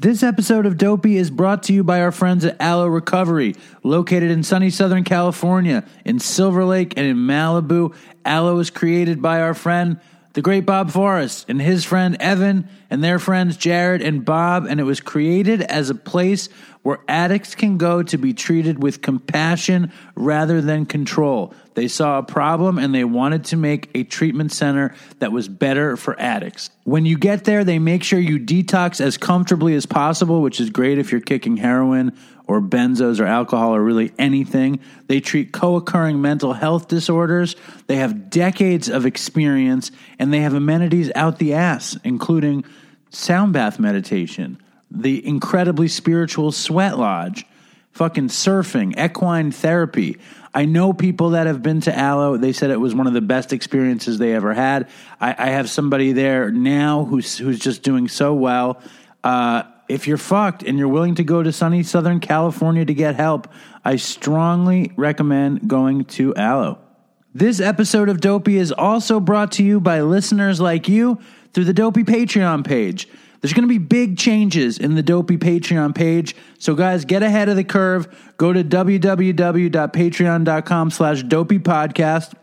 This episode of Dopey is brought to you by our friends at Alo Recovery, located in sunny Southern California, in Silver Lake, and in Malibu. Alo was created by our friend, the great Bob Forrest, and his friend Evan, and their friends Jared and Bob, and it was created as a place where addicts can go to be treated with compassion rather than control. They saw a problem and they wanted to make a treatment center that was better for addicts. When you get there, they make sure you detox as comfortably as possible, which is great if you're kicking heroin or benzos or alcohol or really anything. They treat co occurring mental health disorders. They have decades of experience and they have amenities out the ass, including sound bath meditation, the incredibly spiritual sweat lodge, fucking surfing, equine therapy. I know people that have been to Alo. They said it was one of the best experiences they ever had. I, I have somebody there now who's who's just doing so well. Uh, if you're fucked and you're willing to go to sunny Southern California to get help, I strongly recommend going to Alo. This episode of Dopey is also brought to you by listeners like you through the Dopey Patreon page. There's going to be big changes in the Dopey Patreon page. So, guys, get ahead of the curve. Go to www.patreon.com slash dopey podcast.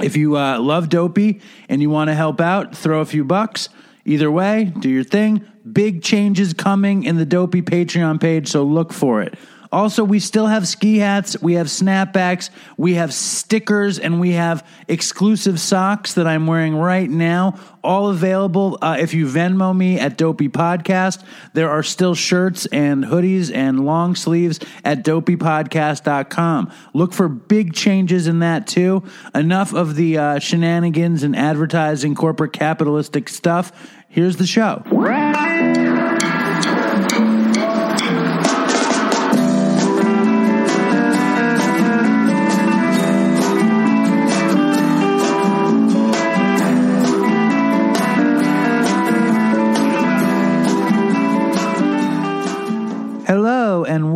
If you uh, love Dopey and you want to help out, throw a few bucks. Either way, do your thing. Big changes coming in the Dopey Patreon page, so look for it. Also, we still have ski hats, we have snapbacks, we have stickers, and we have exclusive socks that I'm wearing right now. All available uh, if you Venmo me at Dopey Podcast. There are still shirts and hoodies and long sleeves at dopeypodcast.com. Look for big changes in that too. Enough of the uh, shenanigans and advertising corporate capitalistic stuff. Here's the show.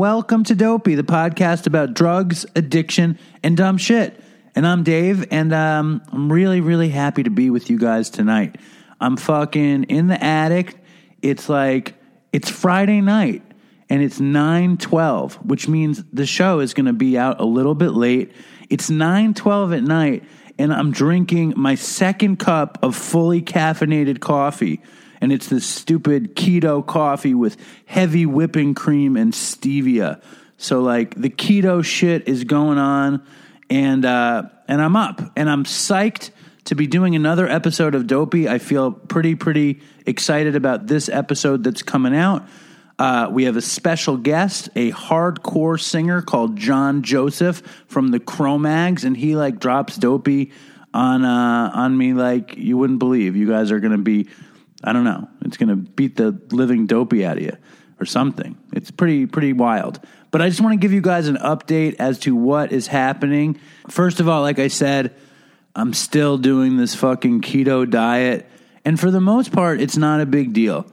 Welcome to Dopey, the podcast about drugs, addiction, and dumb shit. And I'm Dave, and um, I'm really, really happy to be with you guys tonight. I'm fucking in the attic. It's like, it's Friday night, and it's 9.12, which means the show is going to be out a little bit late. It's 9.12 at night, and I'm drinking my second cup of fully caffeinated coffee and it's this stupid keto coffee with heavy whipping cream and stevia. So like the keto shit is going on, and uh, and I'm up and I'm psyched to be doing another episode of Dopey. I feel pretty pretty excited about this episode that's coming out. Uh, we have a special guest, a hardcore singer called John Joseph from the Cro-Mags, and he like drops Dopey on uh, on me like you wouldn't believe. You guys are going to be I don't know. It's going to beat the living dopey out of you or something. It's pretty pretty wild. But I just want to give you guys an update as to what is happening. First of all, like I said, I'm still doing this fucking keto diet, and for the most part, it's not a big deal.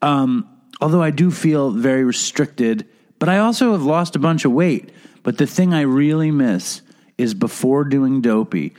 Um, although I do feel very restricted, but I also have lost a bunch of weight. But the thing I really miss is before doing dopey,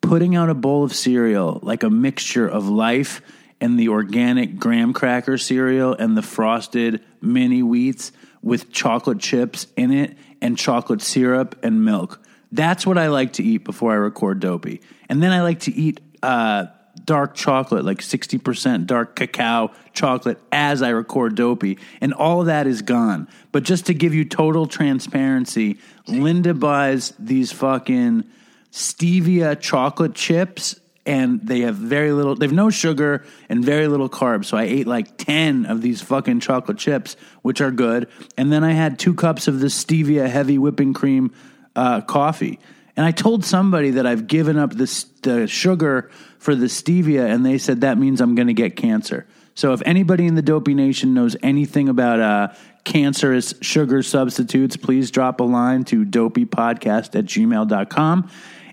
putting out a bowl of cereal like a mixture of life and the organic graham cracker cereal and the frosted mini wheats with chocolate chips in it and chocolate syrup and milk. That's what I like to eat before I record Dopey. And then I like to eat uh, dark chocolate, like 60% dark cacao chocolate, as I record Dopey. And all that is gone. But just to give you total transparency, Linda buys these fucking stevia chocolate chips and they have very little they've no sugar and very little carbs. So i ate like 10 of these fucking chocolate chips which are good. And then i had two cups of this stevia heavy whipping cream uh, coffee. And i told somebody that i've given up the sugar for the stevia and they said that means i'm going to get cancer. So if anybody in the dopey nation knows anything about uh, cancerous sugar substitutes please drop a line to dopeypodcast at gmail.com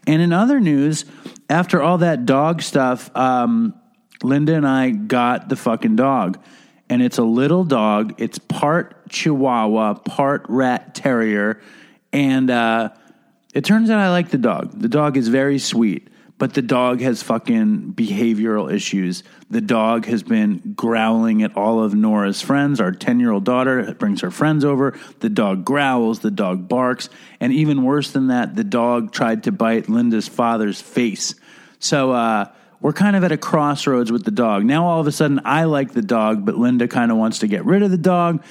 and in other news, after all that dog stuff, um, Linda and I got the fucking dog. And it's a little dog. It's part Chihuahua, part rat terrier. And uh, it turns out I like the dog. The dog is very sweet. but the dog has fucking behavioral issues. The dog has been growling at all of Nora's friends. Our 10 year old daughter brings her friends over. The dog growls, the dog barks, and even worse than that, the dog tried to bite Linda's father's face. So, uh, we're kind of at a crossroads with the dog. Now, all of a sudden, I like the dog, but Linda kind of wants to get rid of the dog.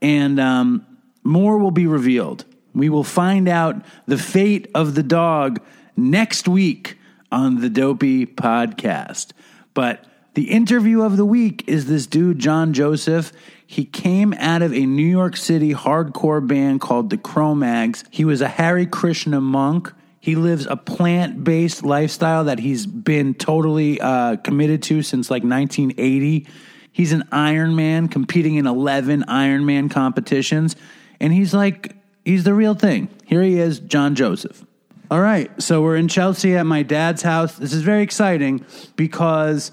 And um, more will be revealed. We will find out the fate of the dog next week on the Dopey podcast. But the interview of the week is this dude, John Joseph. He came out of a New York City hardcore band called the Cro-Mags. He was a Hare Krishna monk. He lives a plant based lifestyle that he's been totally uh, committed to since like 1980. He's an Ironman, competing in 11 Ironman competitions. And he's like, he's the real thing. Here he is, John Joseph. All right. So we're in Chelsea at my dad's house. This is very exciting because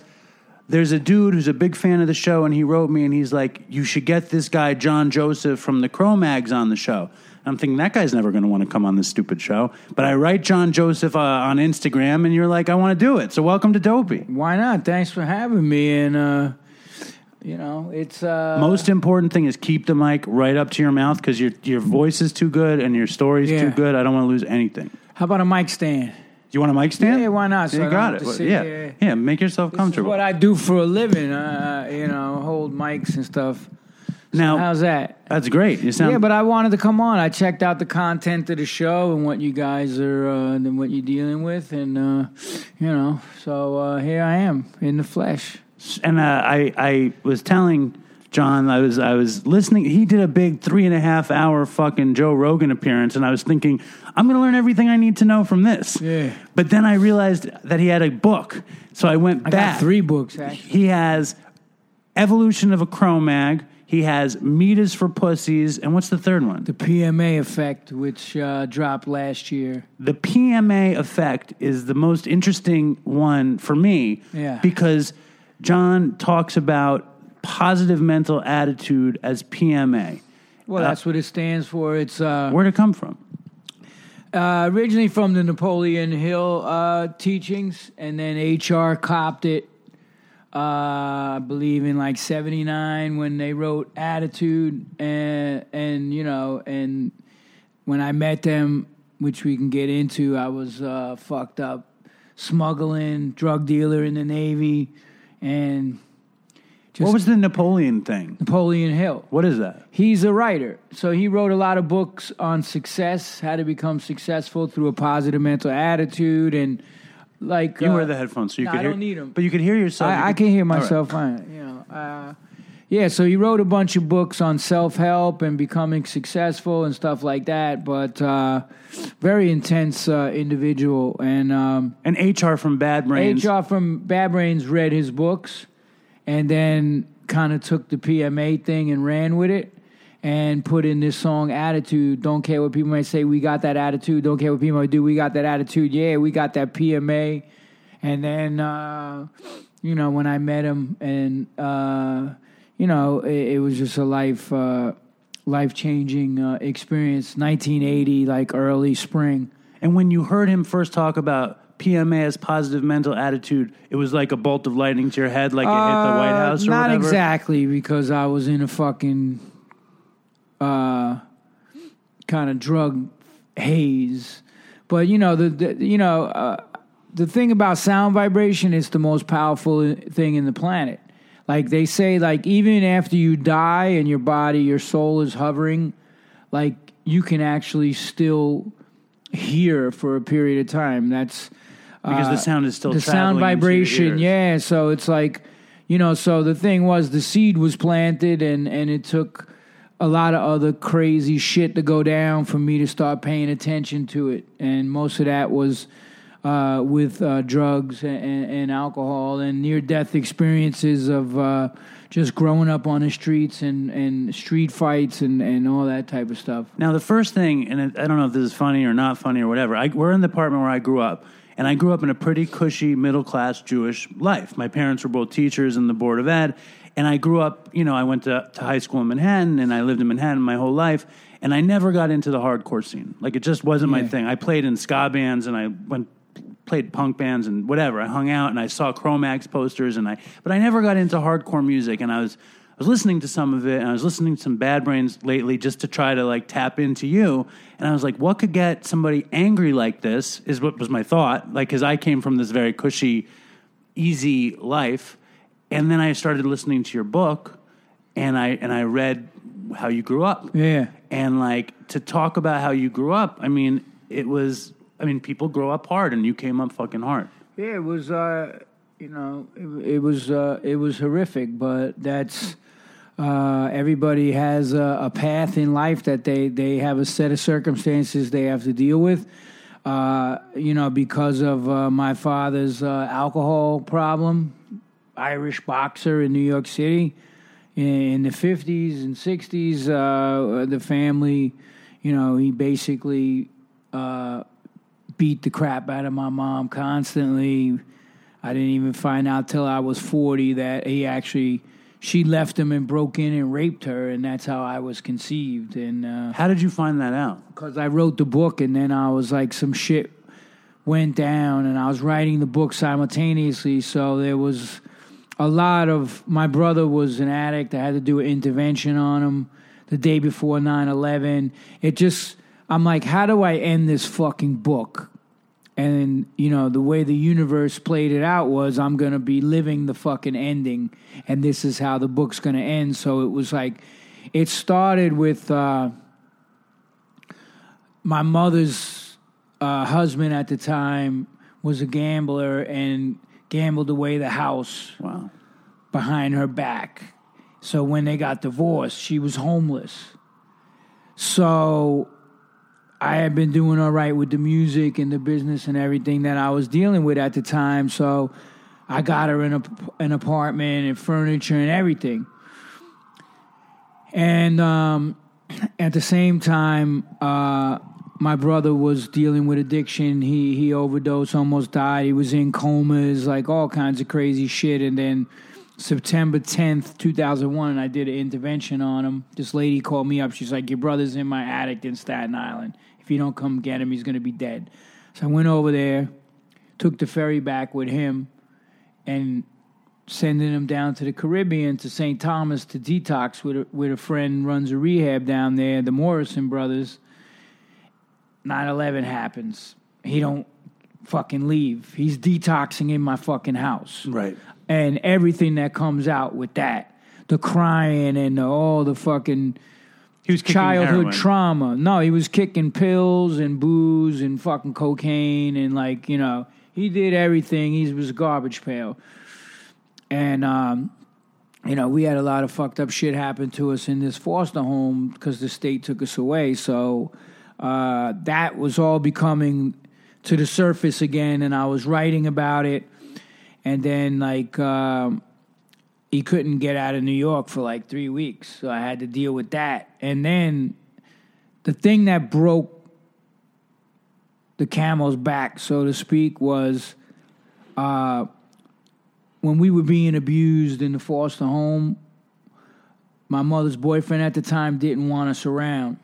there's a dude who's a big fan of the show, and he wrote me and he's like, You should get this guy, John Joseph from the Cro-Mags, on the show. I'm thinking that guy's never going to want to come on this stupid show. But I write John Joseph uh, on Instagram, and you're like, I want to do it. So welcome to Dopey. Why not? Thanks for having me. And, uh, you know, it's. Uh, Most important thing is keep the mic right up to your mouth because your your voice is too good and your story's Yeah. too good. I don't want to lose anything. How about a mic stand? You want a mic stand? Yeah, why not? So you I got it. Well, yeah, yeah. Make yourself comfortable. what I do for a living. Uh, you know, hold mics and stuff. Now How's that? that's great. You sound yeah, but I wanted to come on. I checked out the content of the show and what you guys are uh, and what you're dealing with, and uh, you know, so uh, here I am in the flesh. and uh, I I was telling John I was I was listening. He did a big three and a half hour fucking Joe Rogan appearance, and I was thinking I'm going to learn everything I need to know from this. Yeah. But then I realized that he had a book, so I went I back. got three books actually. He has Evolution of a Cro-Mag. He has Meat is for Pussies, and what's the third one? The PMA effect, which uh, dropped last year. the PMA effect is the most interesting one for me Yeah. because John talks about positive mental attitude as PMA. Well, that's what it stands for. It's uh, Where'd it come from? Uh, originally from the Napoleon Hill uh, teachings, and then HR copped it. Uh, I believe in like '79 when they wrote Attitude, and and you know, and when I met them, which we can get into, I was uh, fucked up, smuggling, drug dealer in the Navy, and just what was the Napoleon thing? Napoleon Hill. What is that? He's a writer. So he wrote a lot of books on success, how to become successful through a positive mental attitude and like You uh, wear the headphones, so you no, could I hear. don't need 'em. but you can hear yourself. You I, I can hear All right. myself fine. You know, uh, yeah. So he wrote a bunch of books on self help and becoming successful and stuff like that. But uh, very intense uh, individual and um, And HR from Bad Brains. HR from Bad Brains read his books and then kind of took the PMA thing and ran with it and put in this song attitude. Don't care what people might say we got that attitude. Don't care what people might do we got that attitude. Yeah we got that PMA and then uh, you know when I met him and uh, you know it, it was just a life uh, life changing uh, experience. 1980 like early spring. And when you heard him first talk about PMA as positive mental attitude, it was like a bolt of lightning to your head, like it hit the White Uh, House or Not whatever. exactly, because I was in a fucking uh, kind of drug haze. But you know the, the you know uh, the thing about sound vibration is the most powerful thing in the planet. Like they say, like even after you die and your body, your soul is hovering, like you can actually still hear for a period of time. That's Because the uh, sound is still the sound traveling into your vibration. Yeah, so it's like you know. So the thing was, the seed was planted, and and it took a lot of other crazy shit to go down for me to start paying attention to it, and most of that was. Uh, with uh, drugs and, and, alcohol and near death experiences of uh, just growing up on the streets and, and street fights and, and all that type of stuff. Now, the first thing, and I don't know if this is funny or not funny or whatever, I, we're in the apartment where I grew up, and I grew up in a pretty cushy middle class Jewish life. My parents were both teachers in the Board of Ed, and I grew up, you know, I went to, to high school in Manhattan, and I lived in Manhattan my whole life, and I never got into the hardcore scene. Like, it just wasn't my thing. I played in ska bands, and I went played punk bands and whatever. I hung out and I saw Cro-Mags posters and I, but I never got into hardcore music. And I was, I was listening to some of it and I was listening to some Bad Brains lately just to try to like tap into you. And I was like, what could get somebody angry like this? Is what was my thought. Like, because I came from this very cushy, easy life, and then I started listening to your book, and I and I read how you grew up. Yeah. And like to talk about how you grew up, I mean, it was I mean, people grow up hard and you came up fucking hard. Yeah, it was. Uh, you know, it, it was. Uh, it was horrific, but that's. Uh, everybody has a, a, path in life that they they have a set of circumstances they have to deal with. Uh, you know, because of uh, my father's uh, alcohol problem, Irish boxer in New York City in the 50s and 60s, uh, the family, you know, he basically uh, beat the crap out of my mom constantly. I didn't even find out till I was 40 that he actually she left him and broke in and raped her, and that's how I was conceived. And uh, how did you find that out? Because I wrote the book, and then I was like, some shit went down, and I was writing the book simultaneously, so there was a lot of my brother was an addict. I had to do an intervention on him the day before 9-11. It just I'm like, how do I end this fucking book? And you know, the way the universe played it out was I'm gonna be living the fucking ending, and this is how the book's gonna end. So it was like it started with uh, my mother's uh, husband at the time was a gambler and gambled away the house Wow. behind her back. So when they got divorced, she was homeless. So I had been doing all right with the music and the business and everything that I was dealing with at the time. So I got her in a, an apartment and furniture and everything. And um, at the same time, uh, my brother was dealing with addiction. He he overdosed, almost died. He was in comas, like all kinds of crazy shit. And then September tenth, two thousand one, I did an intervention on him. This lady called me up. She's like, "Your brother's in my attic in Staten Island. If you don't come get him, he's gonna be dead." So I went over there, took the ferry back with him, and sending him down to the Caribbean to St. Thomas to detox with a, with a friend runs a rehab down there, the Morrison brothers 9-11 happens. He don't fucking leave. He's detoxing in my fucking house. Right. And everything that comes out with that. The crying and the, all the fucking He was childhood trauma. No, he was kicking pills and booze and fucking cocaine and like, you know, he did everything. He was a garbage pail. And um you know, we had a lot of fucked up shit happen to us in this foster home because the state took us away. So uh, that was all becoming to the surface again, and I was writing about it. And then, like, um, he couldn't get out of New York for like three weeks, so I had to deal with that. And then the thing that broke the camel's back, so to speak, was uh, when we were being abused in the foster home. My mother's boyfriend at the time didn't want us around.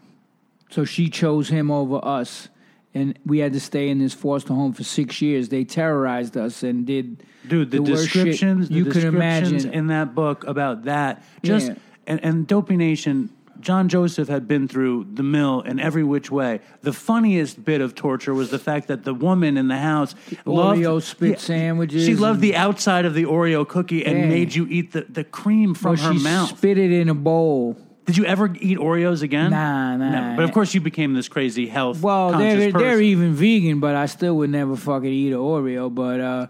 So she chose him over us. And we had to stay in this foster home for six years. They terrorized us and did Dude, the, shit descriptions, the you can descriptions imagine. in that book about that, just Yeah. and, and Dopey Nation. John Joseph had been through the mill in every which way. The funniest bit of torture was the fact that the woman in the house loved Oreo spit sandwiches She loved the outside of the Oreo cookie and Yeah. made you eat the, the cream from Well, her she mouth. spit it in a bowl. Did you ever eat Oreos again? Nah, nah. Never. But of course, you became this crazy health. Well, they're person. they're even vegan, but I still would never fucking eat an Oreo. But uh,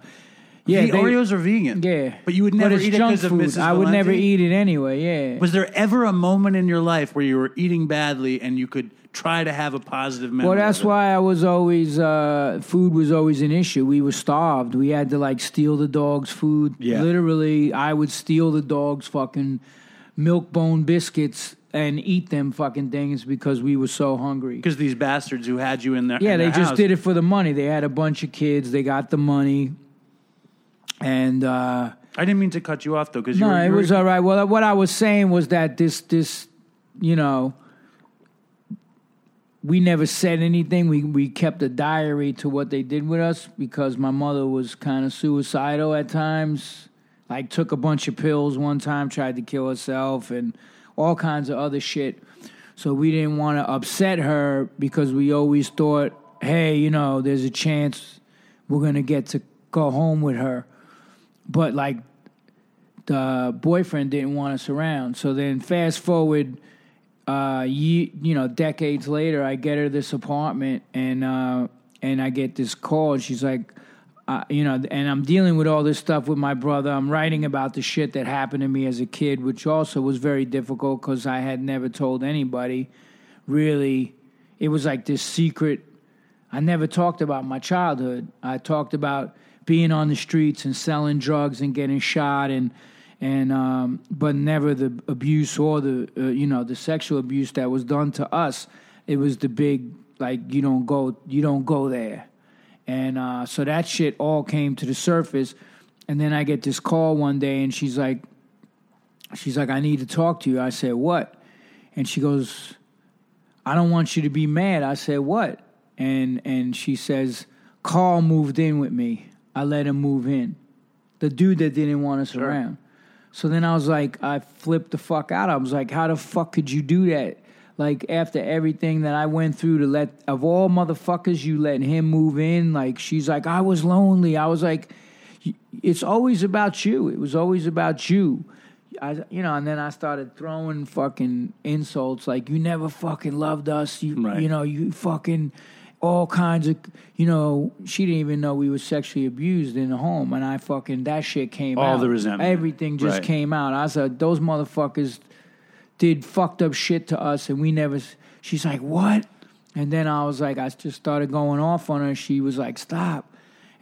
yeah, the they- Oreos are vegan. Yeah, but you would never eat it because of. Mrs. I would never eat it anyway. Yeah. Was there ever a moment in your life where you were eating badly and you could try to have a positive memory? Well, that's why I was always uh, food was always an issue. We were starved. We had to like steal the dog's food. Yeah. Literally, I would steal the dog's fucking milk bone biscuits and eat them fucking things because we were so hungry. because these bastards who had you in there, Yeah, in they their just house- did it for the money. They had a bunch of kids. They got the money, and uh, I didn't mean to cut you off though, because no, you were, it were- was all right. Well, what I was saying was that this this you know we never said anything. We we kept a diary to what they did with us because my mother was kind of suicidal at times. Like took a bunch of pills one time, tried to kill herself, and all kinds of other shit. So we didn't want to upset her because we always thought, hey, you know, there's a chance we're gonna get to go home with her. But like the boyfriend didn't want us around. So then fast forward uh, you, you know, decades later, I get her this apartment, and uh, and I get this call, and she's like, you know, and I'm dealing with all this stuff with my brother. I'm writing about the shit that happened to me as a kid, which also was very difficult because I had never told anybody. Really, it was like this secret. I never talked about my childhood. I talked about being on the streets and selling drugs and getting shot and and um, but never the abuse or the uh, you know the sexual abuse that was done to us. It was the big like you don't go you don't go there, and uh, so that shit all came to the surface. And then I get this call one day, and she's like, she's like, I need to talk to you. I said, what? And she goes, I don't want you to be mad. I said, what? And and she says, Carl moved in with me. I let him move in. The dude that didn't want us Sure. around. So then I was like, I flipped the fuck out. I was like, how the fuck could you do that? Like after everything that I went through to let of all motherfuckers, you let him move in. Like she's like, I was lonely. I was like, it's always about you. It was always about you. I, you know, and then I started throwing fucking insults like you never fucking loved us. You, Right. you know, you fucking all kinds of, you know, she didn't even know we were sexually abused in the home, and I fucking that shit came All out. All the resentment. everything just Right. came out. I said those motherfuckers did fucked up shit to us, and we never. She's like, what? And then I was like, I just started going off on her. She was like, stop.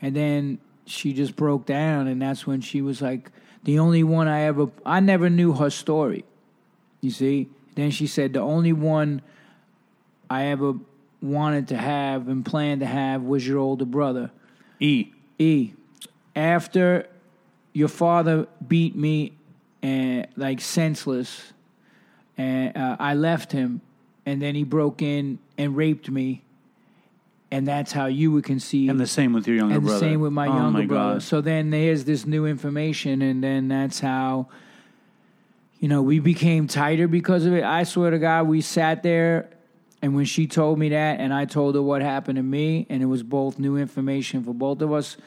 And then she just broke down, and that's when she was like, the only one I ever, I never knew her story. You see? Then she said, the only one I ever wanted to have and planned to have was your older brother. E. E, after your father beat me and like senseless, and uh, I left him, and then he broke in and raped me, and that's how you were conceived. And the same with your younger brother. and brother. the same with my oh younger my brother. God. So then there's this new information, and then that's how. You know, we became tighter because of it. I swear to God, we sat there, and when she told me that, and I told her what happened to me, and it was both new information for both of us,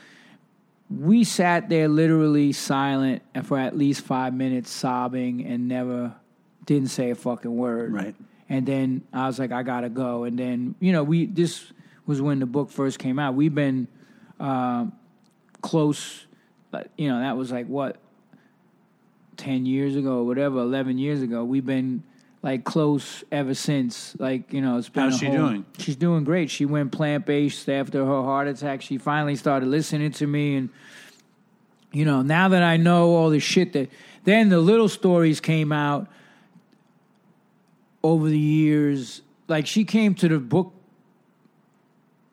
we sat there literally silent and for at least five minutes, sobbing, and never didn't say a fucking word. Right. And then I was like, I gotta go. And then you know, we this was when the book first came out. We've been uh, close. but, You know, that was like what ten years ago, or whatever, eleven years ago. We've been like close ever since. Like you know, it's been. How's she whole- doing? She's doing great. She went plant based after her heart attack. She finally started listening to me, and you know, now that I know all the shit that, then the little stories came out over the years. Like she came to the book,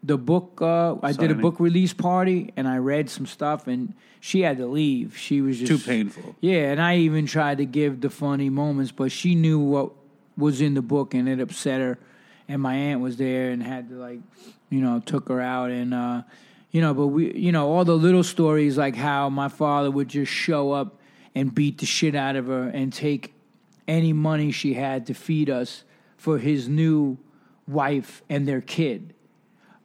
the book. Uh, I did a book release party, and I read some stuff, and she had to leave. She was just Too painful. yeah, and I even tried to give the funny moments, but she knew what was in the book, and it upset her. And my aunt was there and had to like, you know, took her out, and uh, you know, but we, you know, all the little stories like how my father would just show up and beat the shit out of her and take any money she had to feed us for his new wife and their kid.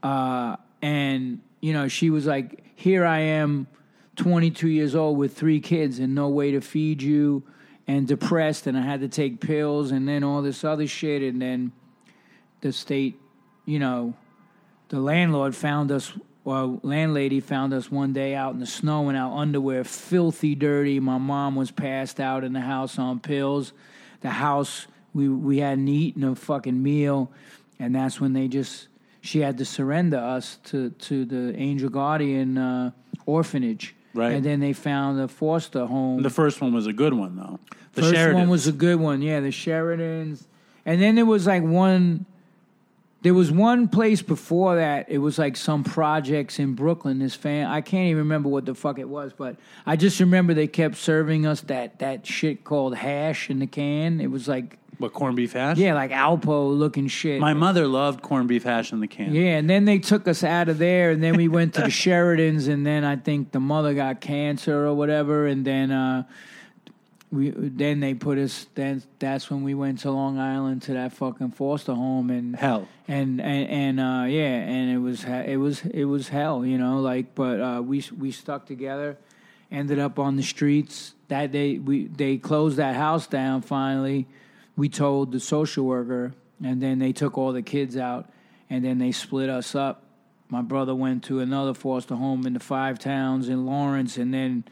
Uh, and you know she was like here i am 22 years old with three kids and no way to feed you and depressed and i had to take pills and then all this other shit. And then the state you know the landlord found us well landlady found us one day out in the snow in our underwear filthy dirty. My mom was passed out in the house on pills the house we we hadn't eaten a fucking meal and that's when they just she had to surrender us to to the angel guardian uh, orphanage Right. and then they found a foster home The first one was a good one, though. The First Sheridans. one was a good one, yeah, the Sheridans. And then there was like one there was one place before that. It was like some projects in Brooklyn. This fan, I can't even remember what the fuck it was, but I just remember they kept serving us that that shit called hash in the can. It was like What corned beef hash? Yeah, like Alpo looking shit. My mother loved corned beef hash in the can. Yeah, and then they took us out of there, and then we went to the Sheridans, and then I think the mother got cancer or whatever, and then uh, we then they put us. Then that's when we went to Long Island to that fucking foster home, and Hell. and and, and uh, yeah, and it was it was it was hell, you know. Like, but uh, we we stuck together. Ended up on the streets that day. We they closed that house down. Finally, we told the social worker, and then they took all the kids out, and then they split us up. My brother went to another foster home in the five towns in Lawrence, and then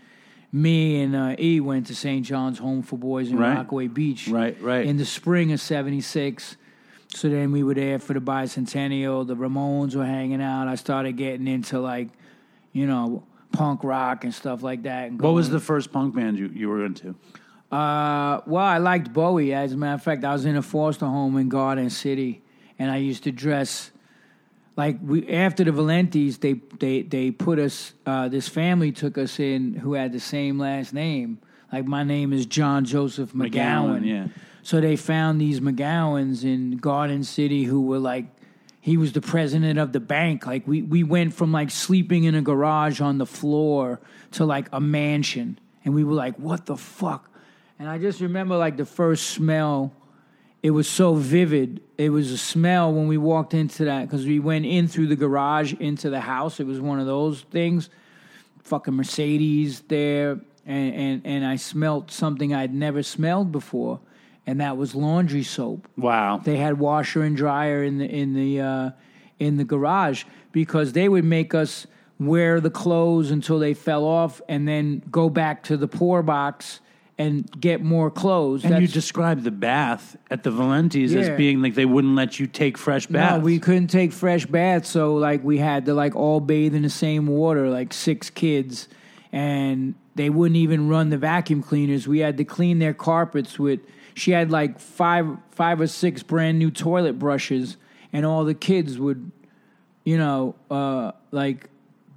me and uh, E went to St. John's Home for Boys in Right. Rockaway Beach Right, right. in the spring of 76. So then we were there for the bicentennial. The Ramones were hanging out. I started getting into like, you know, punk rock and stuff like that. And What was the first punk band you, you were into? Uh, well, I liked Bowie. As a matter of fact, I was in a foster home in Garden City, and I used to dress like we after the Valentes. They they they put us. Uh, this family took us in who had the same last name. Like my name is John Joseph McGowan. McGowan, yeah. So they found these McGowans in Garden City who were like, he was the president of the bank. Like we we went from like sleeping in a garage on the floor to like a mansion, and we were like, what the fuck? And I just remember like the first smell. It was so vivid. It was a smell when we walked into that because we went in through the garage into the house. It was one of those things. Fucking Mercedes there, and and, and I smelt something I'd never smelled before, and that was laundry soap. Wow. They had washer and dryer in the in the uh, in the garage because they would make us wear the clothes until they fell off, and then go back to the poor box and get more clothes. and you described the bath at the Valentes as being like they wouldn't let you take fresh baths. No, we couldn't take fresh baths, so like we had to like all bathe in the same water, like six kids, and they wouldn't even run the vacuum cleaners. We had to clean their carpets with. She had like five, five or six brand new toilet brushes, and all the kids would, you know, uh, like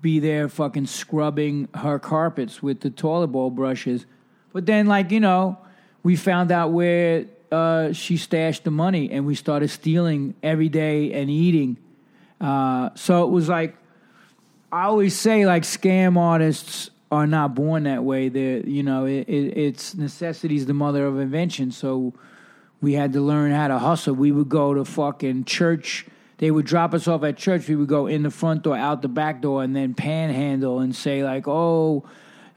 be there fucking scrubbing her carpets with the toilet bowl brushes. But then, like you know, we found out where uh, she stashed the money, and we started stealing every day and eating. Uh, so it was like I always say, like scam artists are not born that way. They're you know, it, it, it's necessity is the mother of invention. So we had to learn how to hustle. We would go to fucking church. They would drop us off at church. We would go in the front door, out the back door, and then panhandle and say like, "Oh,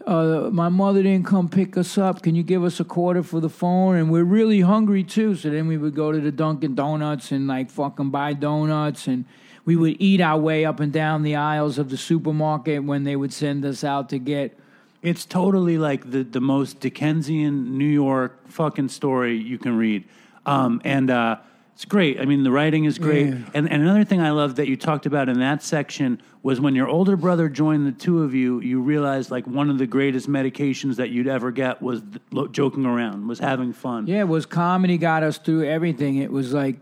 uh, my mother didn't come pick us up. Can you give us a quarter for the phone? And we're really hungry too. So then we would go to the Dunkin' Donuts and like fucking buy donuts, and we would eat our way up and down the aisles of the supermarket when they would send us out to get. It's totally like the, the most Dickensian New York fucking story you can read. Um, and uh, it's great. I mean, the writing is great. Yeah. And, and another thing I love that you talked about in that section was when your older brother joined the two of you, you realized like one of the greatest medications that you'd ever get was th- joking around, was having fun. Yeah, it was comedy got us through everything. It was like,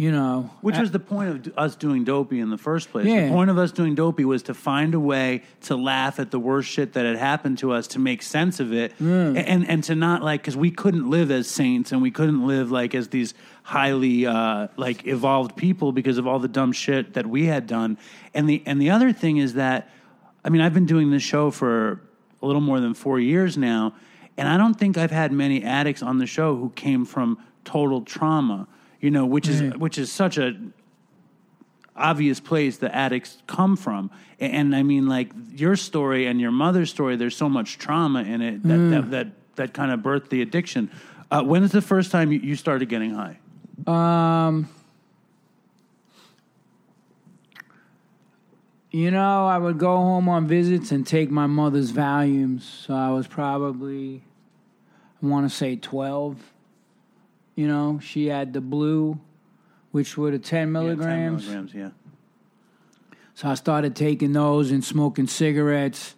you know, Which was the point of us doing Dopey in the first place. Yeah. The point of us doing Dopey was to find a way to laugh at the worst shit that had happened to us, to make sense of it, Mm. and and to not like because we couldn't live as saints and we couldn't live like as these highly uh, like evolved people because of all the dumb shit that we had done. And the and the other thing is that, I mean, I've been doing this show for a little more than four years now, and I don't think I've had many addicts on the show who came from total trauma. You know, which is which is such a obvious place the addicts come from. And, and I mean, like your story and your mother's story, there's so much trauma in it that that, that, that kind of birthed the addiction. Uh, when is the first time you, you started getting high? Um, you know, I would go home on visits and take my mother's Valiums. So I was probably, I want to say 12. You know, she had the blue, which were the 10 milligrams. Yeah, 10 milligrams, yeah. So I started taking those and smoking cigarettes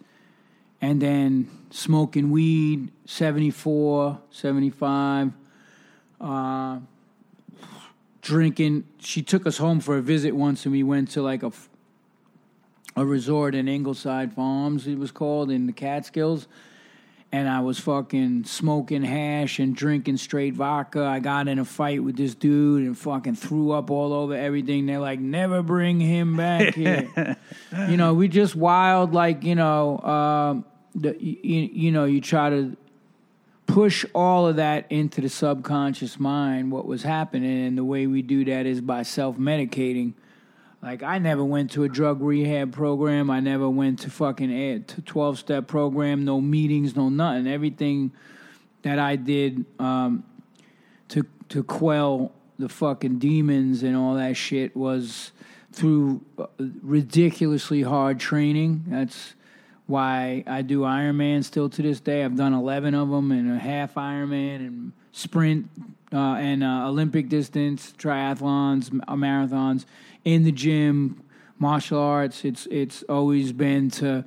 and then smoking weed, 74, 75. Uh, drinking. She took us home for a visit once and we went to like a a resort in Ingleside Farms, it was called, in the Catskills. And I was fucking smoking hash and drinking straight vodka. I got in a fight with this dude and fucking threw up all over everything. They're like, never bring him back here. you know, we just wild, like, you know, um, the, you, you know, you try to push all of that into the subconscious mind, what was happening. And the way we do that is by self medicating. Like I never went to a drug rehab program. I never went to fucking twelve step program. No meetings, no nothing. Everything that I did um, to to quell the fucking demons and all that shit was through uh, ridiculously hard training. That's why I do Ironman still to this day. I've done eleven of them and a half Ironman and sprint uh, and uh, Olympic distance triathlons, marathons in the gym, martial arts. It's it's always been to,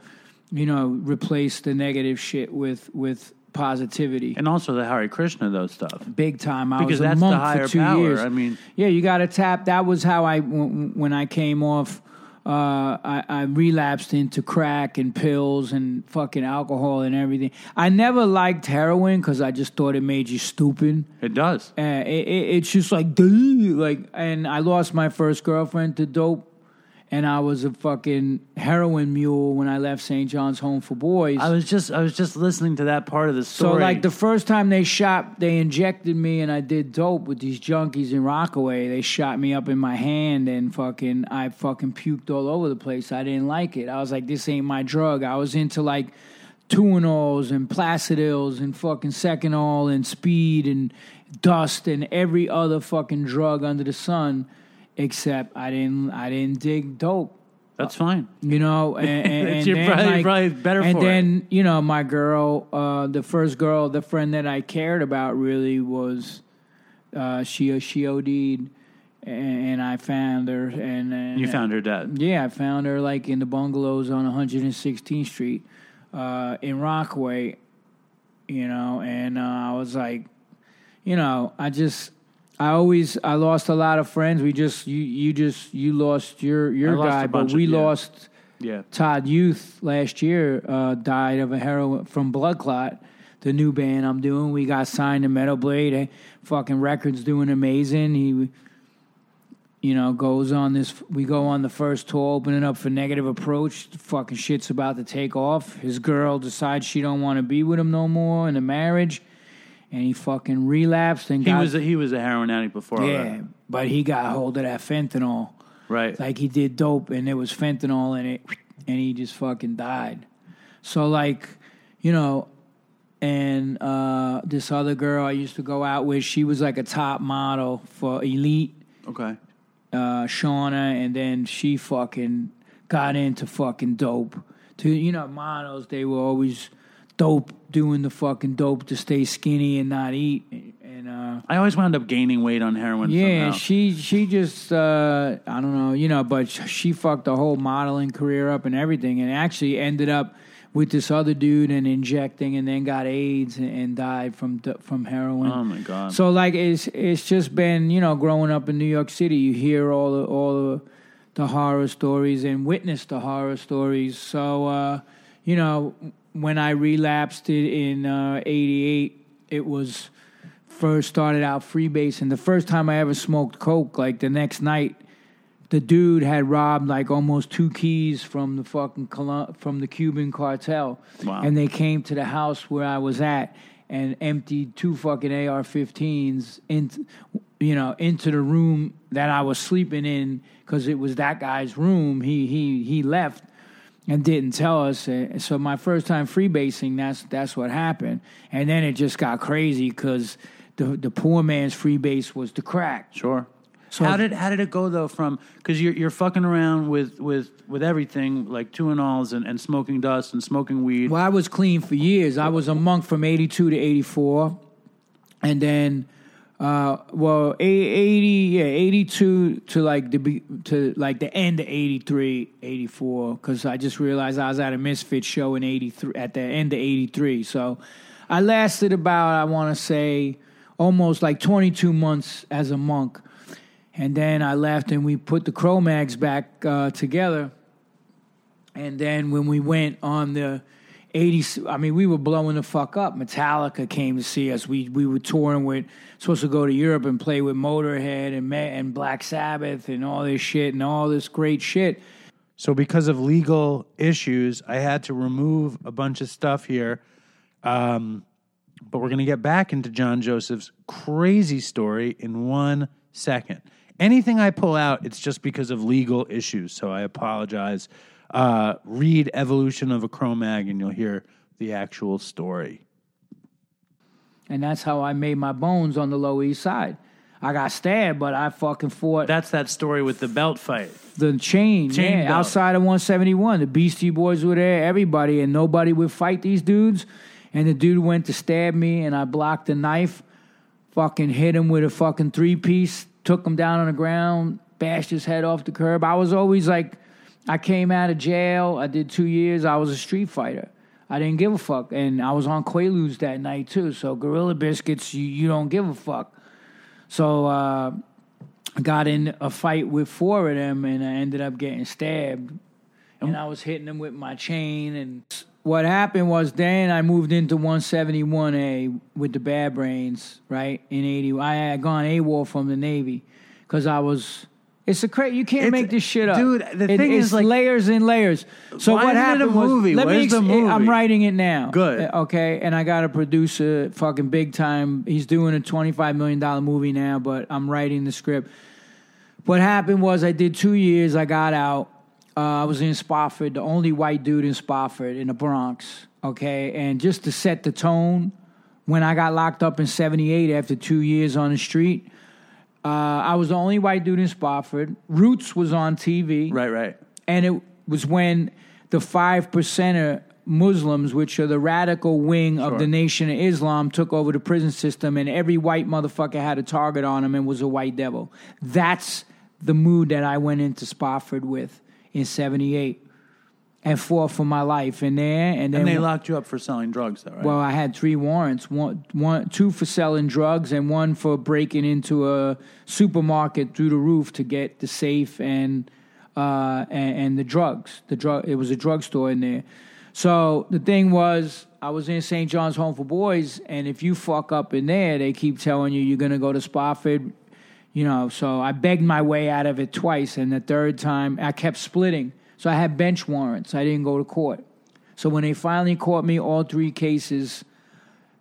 you know, replace the negative shit with with positivity. And also the Hare Krishna, those stuff. Big time. I because was a that's monk the higher for two power. years. I mean, yeah, you got to tap. That was how I when I came off. Uh, I, I relapsed into crack and pills and fucking alcohol and everything. I never liked heroin because I just thought it made you stupid. it does. Uh, it, it, it's just like, like, and I lost my first girlfriend to dope, and I was a fucking heroin mule when I left St. John's Home for Boys. I was just I was just listening to that part of the story. so, like, the first time they shot, they injected me, and I did dope with these junkies in Rockaway. They shot me up in my hand, and fucking, I fucking puked all over the place. I didn't like it. I was like, this ain't my drug. I was into like Tuinals and Placidyls and fucking Seconal and speed and dust and every other fucking drug under the sun, except I didn't I didn't dig dope. that's fine. You know, and, and, and You're then, probably- like- probably better And for it. then you know, my girl, uh, the first girl, the friend that I cared about really was uh, she she OD'd, and, and I found her, and, and You found her dead. yeah, I found her like in the bungalows on 116th Street uh, in Rockaway, you know, and uh, I was like, you know, I just, I always, I lost a lot of friends. We just, you, you just, you lost your your lost guy, but of- we yeah. lost Yeah. Todd Youth last year. Uh, died of a heroin from blood clot. The new band I'm doing, we got signed to Metal Blade. Eh, Fucking records doing amazing. He you know, goes on this. We go on the first tour, opening up for Negative Approach. Fucking shit's about to take off. His girl decides she don't want to be with him no more in the marriage, and he fucking relapsed and He got was a, he was a heroin addict before. yeah. But he got hold of that fentanyl, Right. like he did dope, and there was fentanyl in it, and he just fucking died. So like, you know, and uh, this other girl I used to go out with, she was like a top model for Elite okay. uh, Shauna, and then she fucking got into fucking dope. To you know, models they were always dope, doing the fucking dope to stay skinny and not eat. And uh, I always wound up gaining weight on heroin. yeah, somehow. she she just uh, I don't know, you know, but she fucked the whole modeling career up and everything, and actually ended up with this other dude and injecting, and then got AIDS and, and died from from heroin. Oh my god. So like it's it's just been you know growing up in New York City, you hear all the all the, the horror stories and witness the horror stories. So uh, you know when I relapsed it in uh, '88, it was first started out freebasing. The first time I ever smoked coke, like the next night, the dude had robbed like almost two keys from the fucking from the Cuban cartel, Wow. and they came to the house where I was at and emptied two fucking AR-15s into you know into the room that I was sleeping in because it was that guy's room. He he he left and didn't tell us. And so my first time freebasing, that's that's what happened, and then it just got crazy because the the poor man's freebase was the crack. Sure. So- how did how did it go though? From because you're you're fucking around with with with everything like Tuinals and, and smoking dust and smoking weed. Well, I was clean for years. I was a monk from 82 to 84. And then, uh, well, 80, yeah, 82 to like the, to like the end of 83, 84. Cause I just realized I was at a Misfit show in 83, at the end of 83. So I lasted about, I want to say, almost like 22 months as a monk. And then I left and we put the Cro-Mags back uh, together. And then when we went on the 80. I mean, we were blowing the fuck up. Metallica came to see us. We we were touring with supposed to go to Europe and play with Motorhead and and Black Sabbath and all this shit and all this great shit. So, because of legal issues, I had to remove a bunch of stuff here. Um, but we're going to get back into John Joseph's crazy story in one second. Anything I pull out, it's just because of legal issues. So, I apologize. Uh, read Evolution of a Cro-Mag and you'll hear the actual story. And that's how I made my bones on the Lower East Side. I got stabbed, but I fucking fought That's that story with the belt fight. the chain, Chain yeah, belt. outside of 171. The Beastie Boys were there, everybody, and nobody would fight these dudes. And the dude went to stab me, and I blocked the knife, fucking hit him with a fucking three piece, took him down on the ground, bashed his head off the curb. I was always like, I came out of jail. I did two years. I was a street fighter. I didn't give a fuck, and I was on Quaaludes that night too. So Gorilla Biscuits, you, you don't give a fuck. So uh, I got in a fight with four of them, and I ended up getting stabbed. And I was hitting them with my chain. And what happened was then I moved into 171A with the Bad Brains, right in 80. I had gone AWOL from the Navy because I was. It's a crazy. You can't It's- make this shit up, dude, the thing it's is, like- layers and layers. So what it happened was, movie? let me. Where's the movie? I'm writing it now. Good. Uh, Okay, and I got a producer, fucking big time. He's doing a $25 million movie now, but I'm writing the script. What happened was I did two years. I got out. Uh, I was in Spofford, the only white dude in Spofford in the Bronx. Okay, and just to set the tone, when I got locked up in '78 after two years on the street, uh, I was the only white dude in Spofford. Roots was on TV Right, right. and it was when the five percenter Muslims, which are the radical wing of the Nation of Islam, took over the prison system, and every white motherfucker had a target on him and was a white devil. That's the mood that I went into Spofford with in '78, and fought for my life in there. And then And they locked you up for selling drugs, though, right? well, I had three warrants: one, one, two for selling drugs, and one for breaking into a supermarket through the roof to get the safe and uh, and, and the drugs. The drug. It was a drugstore in there. So the thing was, I was in St. John's Home for Boys, and if you fuck up in there, they keep telling you you're gonna go to Spofford. You know, so I begged my way out of it twice, and the third time I kept splitting. So I had bench warrants. I didn't go to court. So when they finally caught me, all three cases,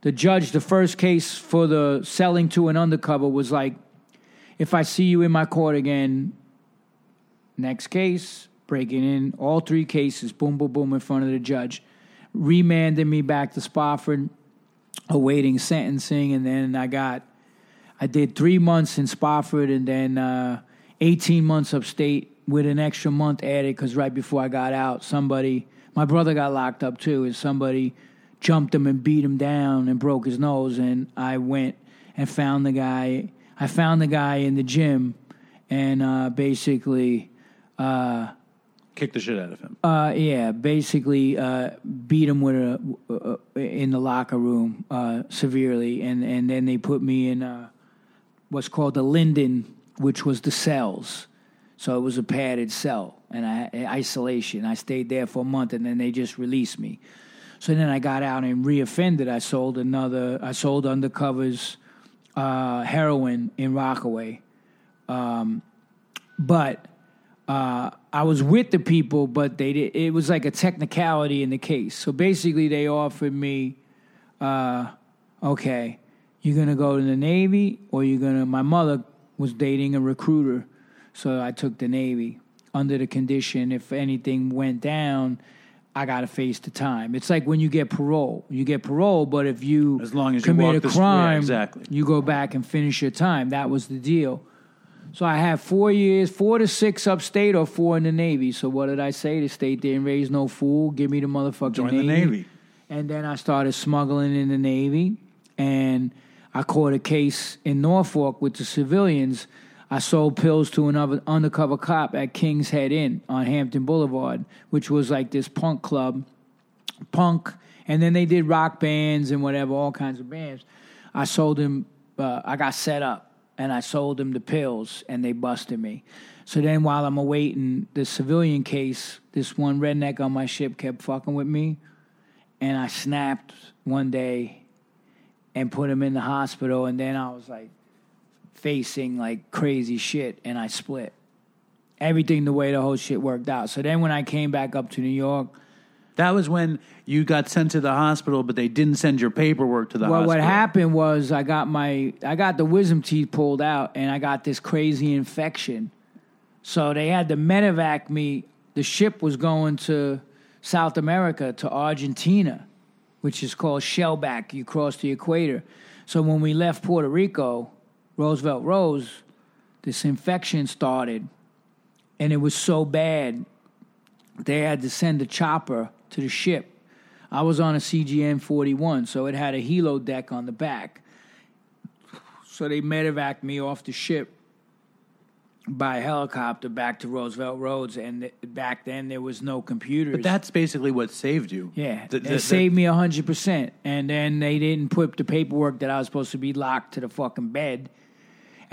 the judge, the first case for the selling to an undercover was like, if I see you in my court again, next case, breaking in, all three cases, boom, boom, boom, in front of the judge, remanded me back to Spofford, awaiting sentencing, and then I got, I did three months in Spofford, and then uh, 18 months upstate with an extra month added because right before I got out, somebody, my brother got locked up too, and somebody jumped him and beat him down and broke his nose, and I went and found the guy. I found the guy in the gym, and uh, basically. Uh, Kick the shit out of him. uh, yeah, basically uh, beat him with a uh, in the locker room uh, severely, and and then they put me in uh, what's called the Linden, which was the cells. So it was a padded cell and I isolation. I stayed there for a month, and then they just released me. So then I got out and reoffended. I sold another. I sold undercovers uh, heroin in Rockaway, um, but uh, I was with the people, but they did, it was like a technicality in the case. So basically, they offered me, uh, okay, you're gonna go to the Navy, or you're gonna. My mother was dating a recruiter, so I took the Navy under the condition if anything went down. I got to face the time. It's like when you get parole. You get parole, but if you As long as you commit walk a the- yeah, crime, exactly. you go back and finish your time. That was the deal. So I had four years, four to six upstate or four in the Navy. So what did I say? The state didn't raise no fool. Give me the motherfucking Join the Navy. Navy. And then I started smuggling in the Navy. And I caught a case in Norfolk with the civilians. I sold pills to another undercover cop at King's Head Inn on Hampton Boulevard, which was like this punk club punk, and then they did rock bands and whatever, all kinds of bands. I sold him. Uh, I got set up, and I sold him the pills, and they busted me. So then, while I'm awaiting the civilian case, this one redneck on my ship kept fucking with me, and I snapped one day and put him in the hospital, and then I was like facing like crazy shit, and I split everything the way the whole shit worked out. So then when I came back up to New York, That was when you got sent to the hospital, but they didn't send your paperwork to the well, hospital. Well, what happened was I got my I got the wisdom teeth pulled out, and I got this crazy infection. So they had to medevac me. The ship was going to South America to Argentina, which is called shellback. You cross the equator. So when we left Puerto Rico, Roosevelt Roads, this infection started, and it was so bad they had to send a chopper to the ship. I was on a CGN 41, so it had a helo deck on the back. So they medevaced me off the ship by helicopter back to Roosevelt Roads, and th- back then there was no computers. But that's basically what saved you. Yeah, The- it the- saved me hundred percent. And then they didn't put the paperwork that I was supposed to be locked to the fucking bed.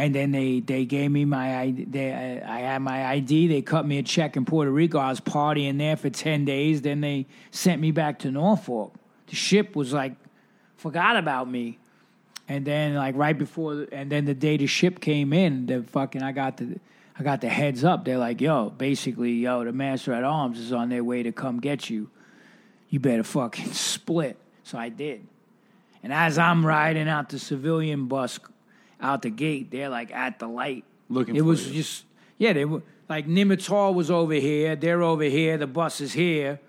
And then they they gave me my ID. They, I had my ID. They cut me a check in Puerto Rico. I was partying there for ten days. Then they sent me back to Norfolk. The ship was like forgot about me. And then like right before, and then the day the ship came in, the fucking I got the I got the heads up. They're like, yo, basically, yo, the master at arms is on their way to come get you. You better fucking split. So I did. And as I'm riding out the civilian bus out the gate, they're like at the light. Looking It was you. just yeah. They were like Nimitz Hall was over here. They're over here. The bus is here.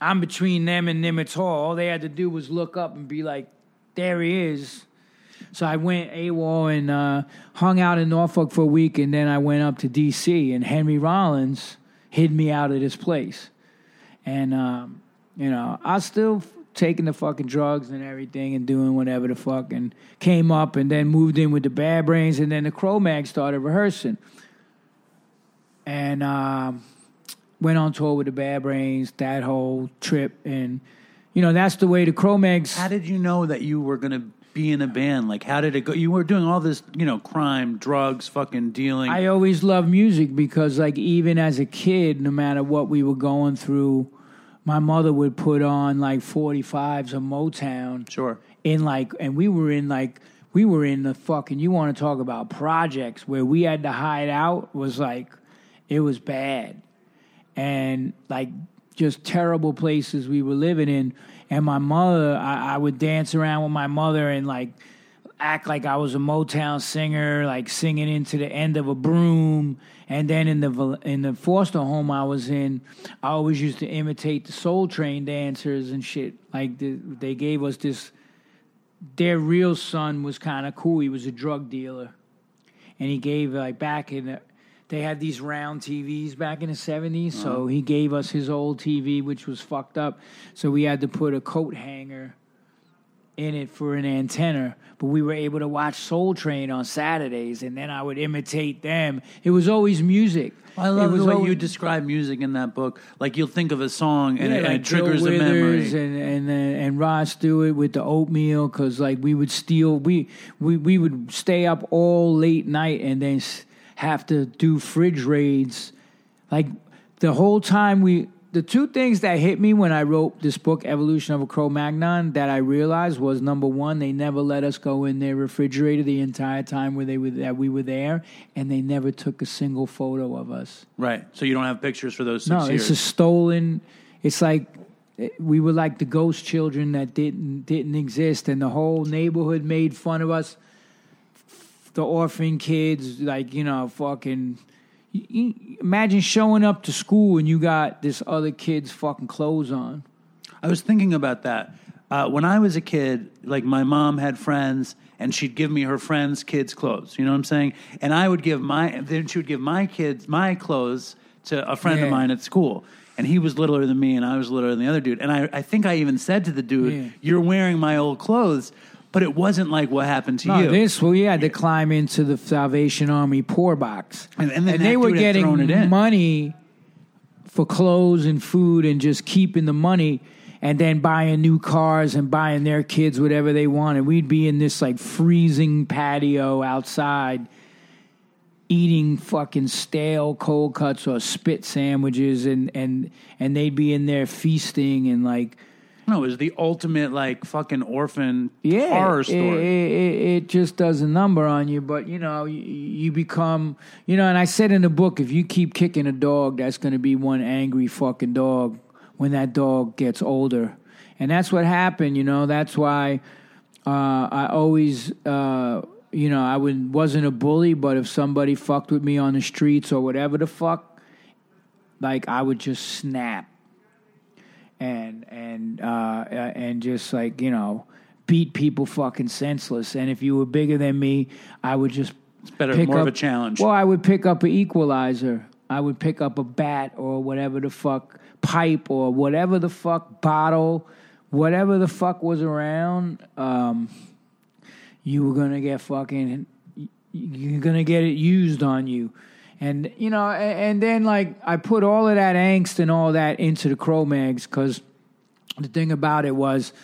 I'm between them and Nimitz Hall. All they had to do was look up and be like, there he is. So I went AWOL and uh, hung out in Norfolk for a week, and then I went up to D.C. and Henry Rollins hid me out of this place, and um, you know I still taking the fucking drugs and everything and doing whatever the fuck, and came up and then moved in with the Bad Brains, and then the Cro-Mag started rehearsing, and um, went on tour with the Bad Brains that whole trip, and you know that's the way the Cro Mags. How did you know that you were going to be in a band? Like, how did it go? You were doing all this, you know, crime, drugs, fucking dealing. I always loved music because, like, even as a kid, no matter what we were going through, my mother would put on like 45s of Motown sure. in like, and we were in like, we were in the fucking, you want to talk about projects where we had to hide out was like, it was bad. And like, just terrible places we were living in. And my mother, I, I would dance around with my mother and like, act like I was a Motown singer, like singing into the end of a broom. And then in the in the foster home I was in, I always used to imitate the Soul Train dancers and shit. Like the, they gave us this. Their real son was kind of cool. He was a drug dealer, and he gave like back in the. They had these round TVs back in the 70s, so uh-huh. he gave us his old TV, which was fucked up. So we had to put a coat hanger in it for an antenna, but we were able to watch Soul Train on Saturdays, and then I would imitate them. It was always music. I love it the was way always, you describe music in that book. Like, you'll think of a song and, yeah, it, like it triggers Bill a memory. And and and Rod Stewart with the oatmeal, because like we would steal, we we we would stay up all late night and then have to do fridge raids, like the whole time we. The two things that hit me when I wrote this book, Evolution of a Cro-Magnon, that I realized was number one, they never let us go in their refrigerator the entire time where they were that we were there, and they never took a single photo of us. Right. So you don't have pictures for those six No, years. it's a stolen. It's like eh, we were like the ghost children that didn't didn't exist, and the whole neighborhood made fun of us. The orphan kids, like you know, fucking. Imagine showing up to school and you got this other kid's fucking clothes on. I was thinking about that. Uh, when I was a kid, like my mom had friends, and she'd give me her friends' kids' clothes. You know what I'm saying? And I would give my then she would give my kids my clothes to a friend of mine at school. And he was littler than me, and I was littler than the other dude. And I, I think I even said to the dude, Yeah. "You're wearing my old clothes," but it wasn't like what happened to No, you. this we had to climb into the Salvation Army poor box, And- and then that they were dude had thrown getting money for clothes and food, and just keeping the money, and then buying new cars and buying their kids whatever they wanted. We'd be in this like freezing patio outside, eating fucking stale cold cuts or spit sandwiches, and and and they'd be in there feasting and like No, it was the ultimate like fucking orphan yeah, horror it- story. It, it, it just does a number on you. But you know, you, you become, you know. And I said in the book, if you keep kicking a dog, that's going to be one angry fucking dog when that dog gets older. And that's what happened. You know, that's why uh, I always, uh, you know, I would, wasn't a bully, but if somebody fucked with me on the streets or whatever the fuck, like I would just snap and and uh, and just like you know beat people fucking senseless. And if you were bigger than me, I would just It's better, pick more up, of a challenge. Well, I would pick up an equalizer. I would pick up a bat or whatever the fuck pipe or whatever the fuck bottle, whatever the fuck was around. Um, you were gonna get fucking. You're gonna get it used on you. And you know, and then like I put all of that angst and all that into the Cro-Mags because the thing about it was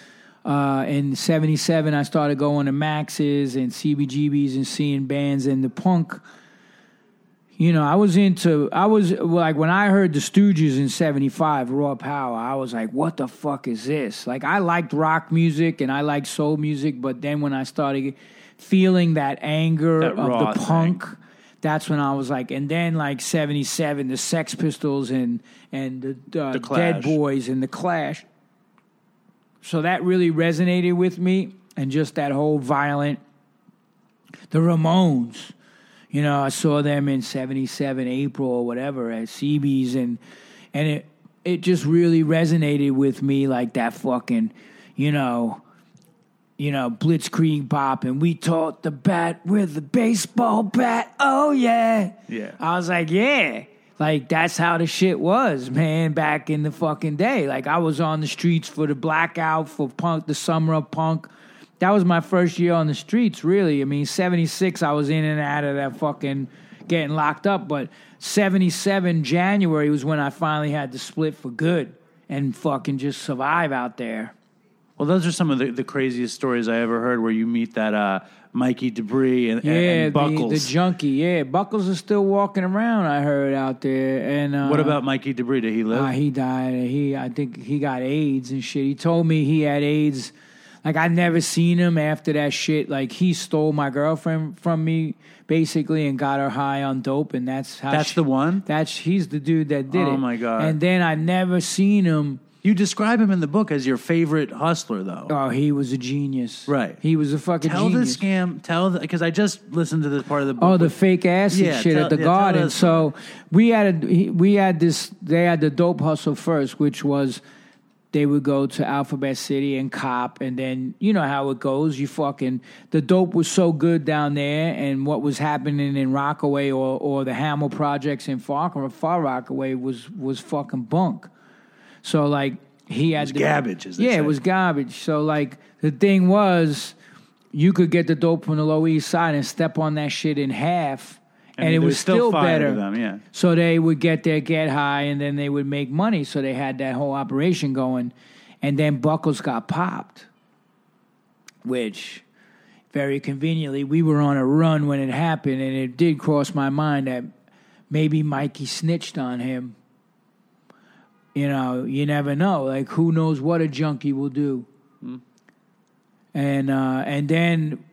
uh, in 77 i started going to Max's and CBGB's and seeing bands and the punk. You know i was into i was like when i heard the stooges in 75 raw power i was like what the fuck is this? Like i liked rock music and i liked soul music but then when i started feeling that anger That of the punk that's when I was like, and then like '77, the Sex Pistols and and the, uh, The Dead Boys and the Clash. So that really resonated with me, and just that whole violent. The Ramones, you know, I saw them in '77 April or whatever at CB's, and and it it just really resonated with me, like that fucking, you know you know, Blitzkrieg Bop, and we taught the bat with the baseball bat. Oh yeah, Yeah. I was like, yeah, like that's how the shit was, man. Back in the fucking day, like I was on the streets for the blackout for punk, the summer of punk. That was my first year on the streets, really. I mean, '76, I was in and out of that fucking getting locked up, but '77 January was when I finally had to split for good and fucking just survive out there. Well, those are some of the, the craziest stories I ever heard where you meet that uh, Mikey Debris and, Yeah, and the, Buckles. the junkie. Yeah, Buckles is still walking around. I heard out there. And uh, what about Mikey Debris? Did he live? Uh, he died. He, I think he got AIDS and shit. He told me he had AIDS. Like I never seen him after that shit. Like he stole my girlfriend from me basically and got her high on dope, and that's how. That's she- the one? That's he's the dude that did it. Oh, my God. And then I never seen him. You describe him in the book as your favorite hustler, though. Oh, he was a genius. Right. He was a fucking tell genius. the scam. Tell the because I just listened to this part of the book. Oh, the fake acid Yeah, shit tell- at the yeah, garden. So we had a, he- we had this. They had the dope hustle first, which was they would go to Alphabet City and cop, and then you know how it goes. You fucking the dope was so good down there, and what was happening in Rockaway or or the Hammel projects in Far Far Rockaway was was fucking bunk. So like he had was the- garbage, yeah, say. it was garbage. So like the thing was, you could get the dope from the Low East Side and step on that shit in half, and, there it was still, better. them. Yeah. So they would get their get high, and then they would make money. So they had that whole operation going, and then Buckles got popped, which very conveniently we were on a run when it happened, and it did cross my mind that maybe Mikey snitched on him. You know, you never know. Like, who knows what a junkie will do? And uh, and then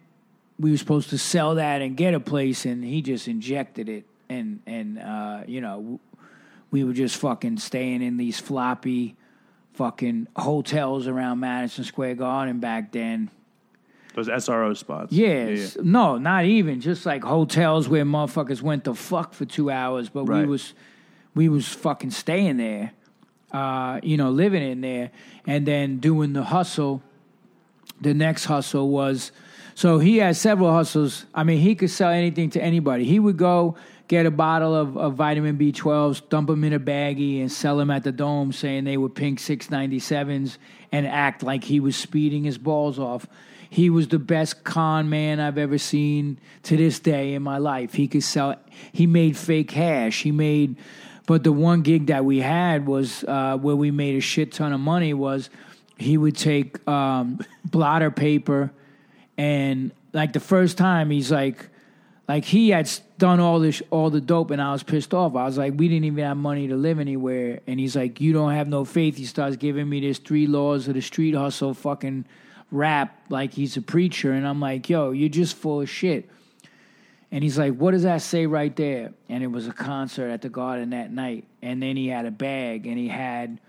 we were supposed to sell that and get a place, and he just injected it, and and uh, you know, we were just fucking staying in these floppy, fucking hotels around Madison Square Garden back then. Those SRO spots. Yes. No, not even. Just like hotels where motherfuckers went to fuck for two hours, but we was we was fucking staying there. Uh, you know, living in there and then doing the hustle. The next hustle was so he had several hustles. I mean, he could sell anything to anybody. He would go get a bottle of, of vitamin B12s, dump them in a baggie, and sell them at the dome, saying they were pink 697s, and act like he was speeding his balls off. He was the best con man I've ever seen to this day in my life. He could sell. He made fake hash. He made. But the one gig that we had was uh, where we made a shit ton of money. Was he would take um, blotter paper and like the first time he's like like he had done all this, all the dope, and I was pissed off. I was like, we didn't even have money to live anywhere, and he's like, you don't have no faith. He starts giving me this three laws of the street hustle fucking rap, like he's a preacher, and I'm like, yo, you're just full of shit. And he's like, What does that say right there? And it was a concert at the Garden that night. And then he had a bag and he had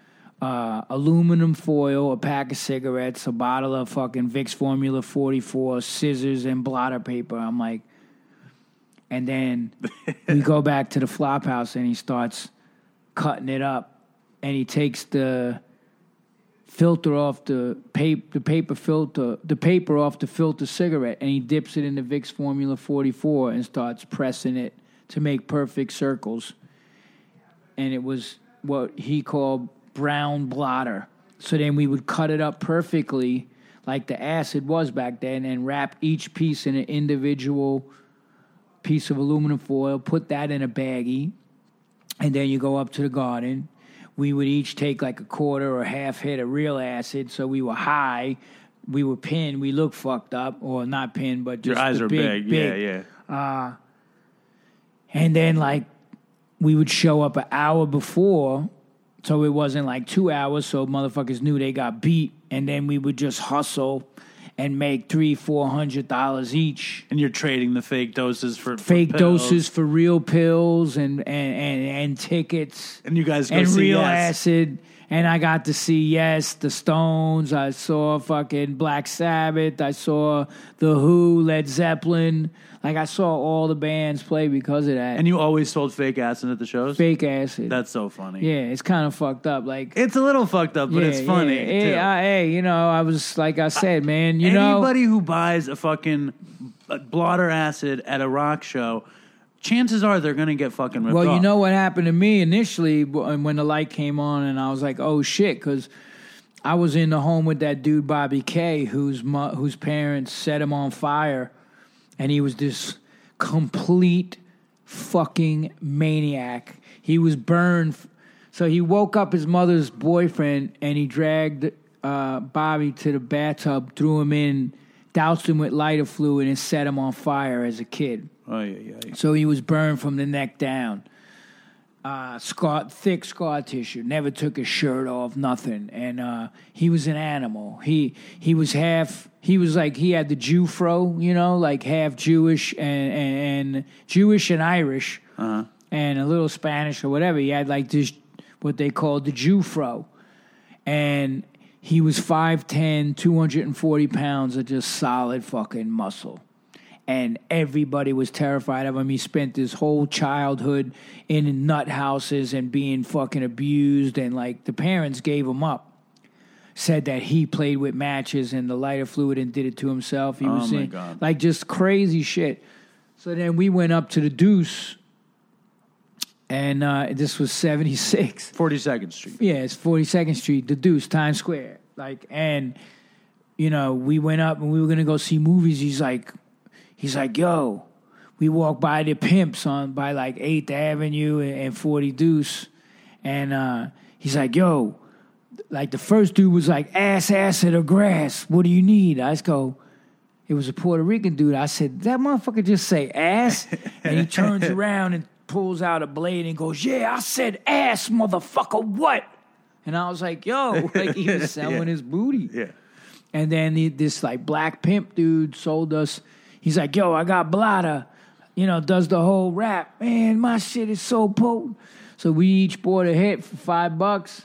uh, aluminum foil, a pack of cigarettes, a bottle of fucking Vicks Formula 44, scissors, and blotter paper. I'm like, and then we go back to the flop house and he starts cutting it up. And he takes the filter off the paper, the paper filter, the paper off the filter cigarette, and he dips it in the Vicks Formula 44 and starts pressing it to make perfect circles. And it was what he called brown blotter. So then we would cut it up perfectly, like the acid was back then, and wrap each piece in an individual piece of aluminum foil, put that in a baggie, and then you go up to the garden. We would each take like a quarter or half hit of real acid, so we were high. We were pinned. We looked fucked up, or not pinned, but just Your eyes are big. Yeah, yeah. Uh, and then like we would show up an hour before, so it wasn't like two hours, so motherfuckers knew they got beat. And then we would just hustle and make three, four hundred dollars each. And you're trading the fake doses for for Fake pills. doses for real pills and and and, and tickets And you guys go and see real acid. And I got to see yes, the Stones. I saw fucking Black Sabbath. I saw the Who, Led Zeppelin. Like I saw all the bands play because of that. And you always sold fake acid at the shows. fake acid. That's so funny. yeah, it's kind of fucked up. Like It's a little fucked up, but yeah, it's funny. Yeah, too. Hey, I- hey, you know, I was like I said, man. You know, Anybody who buys a fucking blotter acid at a rock show, chances are they're gonna get fucking ripped Well, you off. know what happened to me initially w- when the light came on, and I was like, "Oh shit!" Because I was in the home with that dude Bobby K, whose whose parents set him on fire, and he was this complete fucking maniac. He was burned. So he woke up his mother's boyfriend, and he dragged uh, Bobby to the bathtub, threw him in, doused him with lighter fluid, and set him on fire as a kid. Oh yeah, yeah. So he was burned from the neck down. Uh, scar, thick scar tissue. Never took his shirt off. Nothing. And uh, he was an animal. He he was half. He was like he had the Jew fro, you know, like half Jewish and and, and Jewish and Irish, Uh-huh. and a little Spanish or whatever. He had like this what they called the Jew fro, and he was 5'10", 240 pounds of just solid fucking muscle and everybody was terrified of him. He spent his whole childhood in nut houses and being fucking abused, and like the parents gave him up. Said that he played with matches and the lighter fluid and did it to himself. He Oh, was my in, God. like just crazy shit. So then we went up to the Deuce, and uh, this was seventy six. Forty Second Street. Yeah, it's 42nd Street, the Deuce, Times Square. Like, and you know, we went up and we were gonna go see movies. He's like, he's like, yo, we walked by the pimps on by like Eighth Avenue and, and 40 Deuce, and uh, he's like, yo, like the first dude was like, ass, acid, or grass. What do you need? I just go. It was a Puerto Rican dude. I said, that motherfucker just say ass? And he turns around and pulls out a blade and goes, yeah, I said ass, motherfucker, what? And I was like, yo, like he was selling his booty. Yeah. And then the, this like black pimp dude sold us. He's like, yo, I got blotter. You know, does the whole rap. Man, my shit is so potent. So we each bought a hit for five bucks.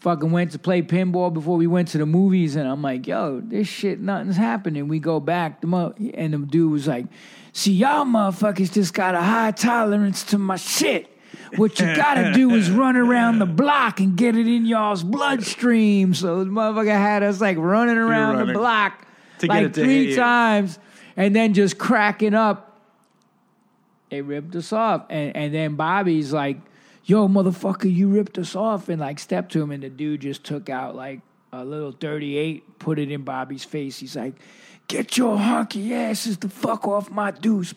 Fucking went to play pinball before we went to the movies, and I'm like, yo, this shit, nothing's happening. We go back, the mo- and the dude was like, see, y'all motherfuckers just got a high tolerance to my shit. What you gotta do is run around the block and get it in y'all's bloodstream. So the motherfucker had us like running around running the block to get like three times, and then just cracking up. They ripped us off, and and then Bobby's like, "Yo, motherfucker, you ripped us off," and like stepped to him, and the dude just took out like a little thirty-eight, put it in Bobby's face. He's like, "Get your honky asses the fuck off my deuce,"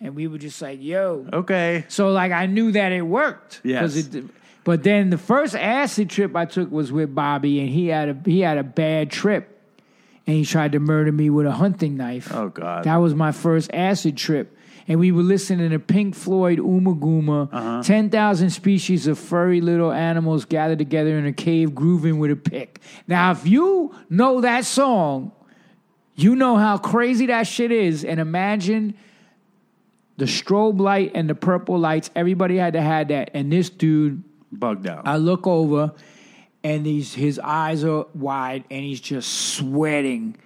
and we were just like, "Yo." Okay. So like I knew that it worked. Yes. It, but then the first acid trip I took was with Bobby, and he had a he had a bad trip, and he tried to murder me with a hunting knife. Oh, God. That was my first acid trip. And we were listening to Pink Floyd, Ummagumma, Uh-huh. 10,000 species of furry little animals gathered together in a cave grooving with a Pict. Now, if you know that song, you know how crazy that shit is. And imagine the strobe light and the purple lights. Everybody had to have that. And this dude, Bugged out. I look over and he's, his eyes are wide and he's just sweating.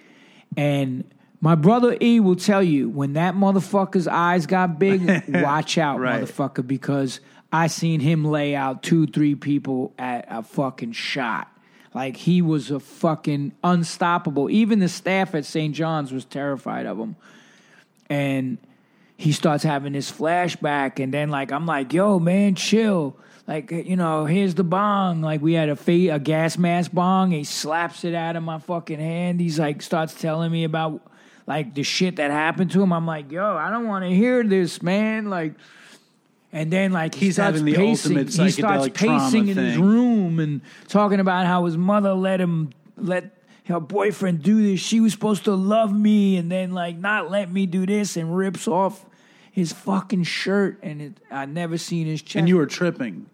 And my brother E will tell you when that motherfucker's eyes got big, watch out, Right. motherfucker, because I seen him lay out two, three people at a fucking shot. Like he was a fucking unstoppable. Even the staff at St. John's was terrified of him. And he starts having this flashback, and then like I'm like, "Yo, man, chill." Like you know, here's the bong. Like we had a fa- a gas mask bong. He slaps it out of my fucking hand. He's like starts telling me about like the shit that happened to him. I'm like, "Yo, I don't want to hear this, man." Like, and then like he He's starts having the pacing. ultimate he starts psychedelic pacing in his room and talking about how his mother let him let her boyfriend do this. She was supposed to love me and then like not let me do this and rips off his fucking shirt and it, I never seen his chest. and you were tripping.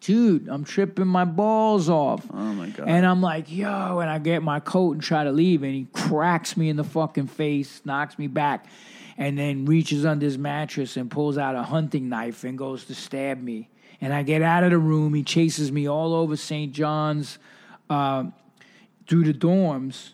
dude, I'm tripping my balls off. Oh, my God. And I'm like, yo, and I get my coat and try to leave, and he cracks me in the fucking face, knocks me back, and then reaches under his mattress and pulls out a hunting knife and goes to stab me. And I get out of the room. He chases me all over St. John's, uh, through the dorms,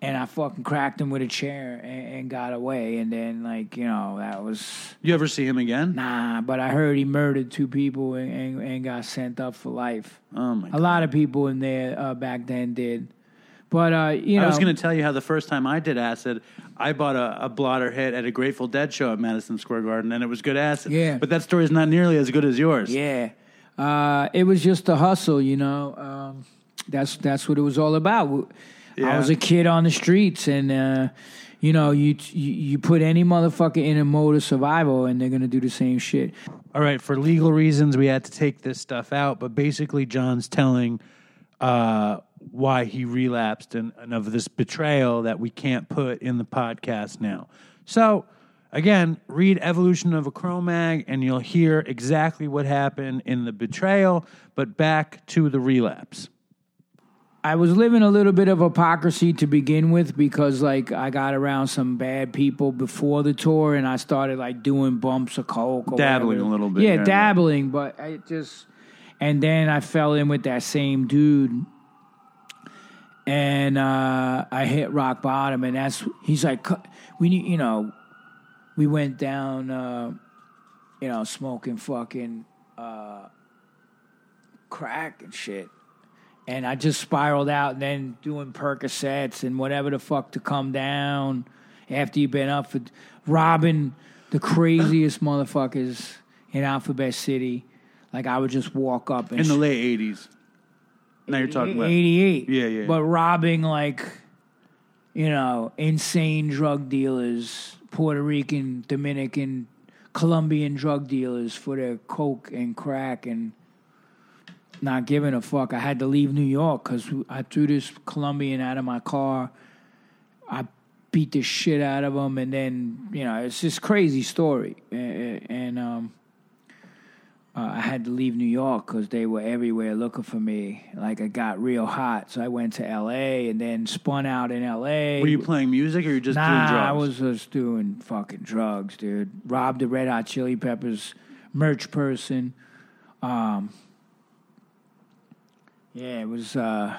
and I fucking cracked him with a chair and, and got away. And then, like, you know, that was. You ever see him again? Nah, but I heard he murdered two people and, and, and got sent up for life. Oh, my A God. lot of people in there uh, back then did. But, uh, you know. I was going to tell you how the first time I did acid, I bought a, a blotter hit at a Grateful Dead show at Madison Square Garden, and it was good acid. Yeah. But that story is not nearly as good as yours. Yeah. Uh, it was just a hustle, you know. Um, that's that's what it was all about. I was a kid on the streets, and uh, you know, you, you you put any motherfucker in a mode of survival, and they're gonna do the same shit. All right, for legal reasons, we had to take this stuff out, but basically, John's telling uh, why he relapsed and, and of this betrayal that we can't put in the podcast now. So, again, read Evolution of a Cro-Mag, and you'll hear exactly what happened in the betrayal, but back to the relapse. I was living a little bit of hypocrisy to begin with because like I got around some bad people before the tour and I started like doing bumps of coke Dabbling whatever. a little bit, Yeah, yeah. dabbling, but I just and then I fell in with that same dude. And uh, I hit rock bottom, and that's he's like, we need, you know, we went down, uh, you know, smoking fucking uh, crack and shit and I just spiraled out and then doing Percocets and whatever the fuck to come down after you've been up for robbing the craziest motherfuckers in Alphabet City. Like I would just walk up and In the late 80s. Now you're talking about. 88. Yeah, yeah. But robbing like you know, insane drug dealers, Puerto Rican, Dominican, Colombian drug dealers for their coke and crack and not giving a fuck. I had to leave New York because I threw this Colombian out of my car. I beat the shit out of him, and then you know it's this crazy story. And, and um, uh, I had to leave New York because they were everywhere looking for me. Like it got real hot, so I went to L.A. and then spun out in L.A. Were you playing music or you just Nah, doing drugs? I was just doing fucking drugs, dude. Robbed the Red Hot Chili Peppers merch person. Um, yeah, it was. Uh,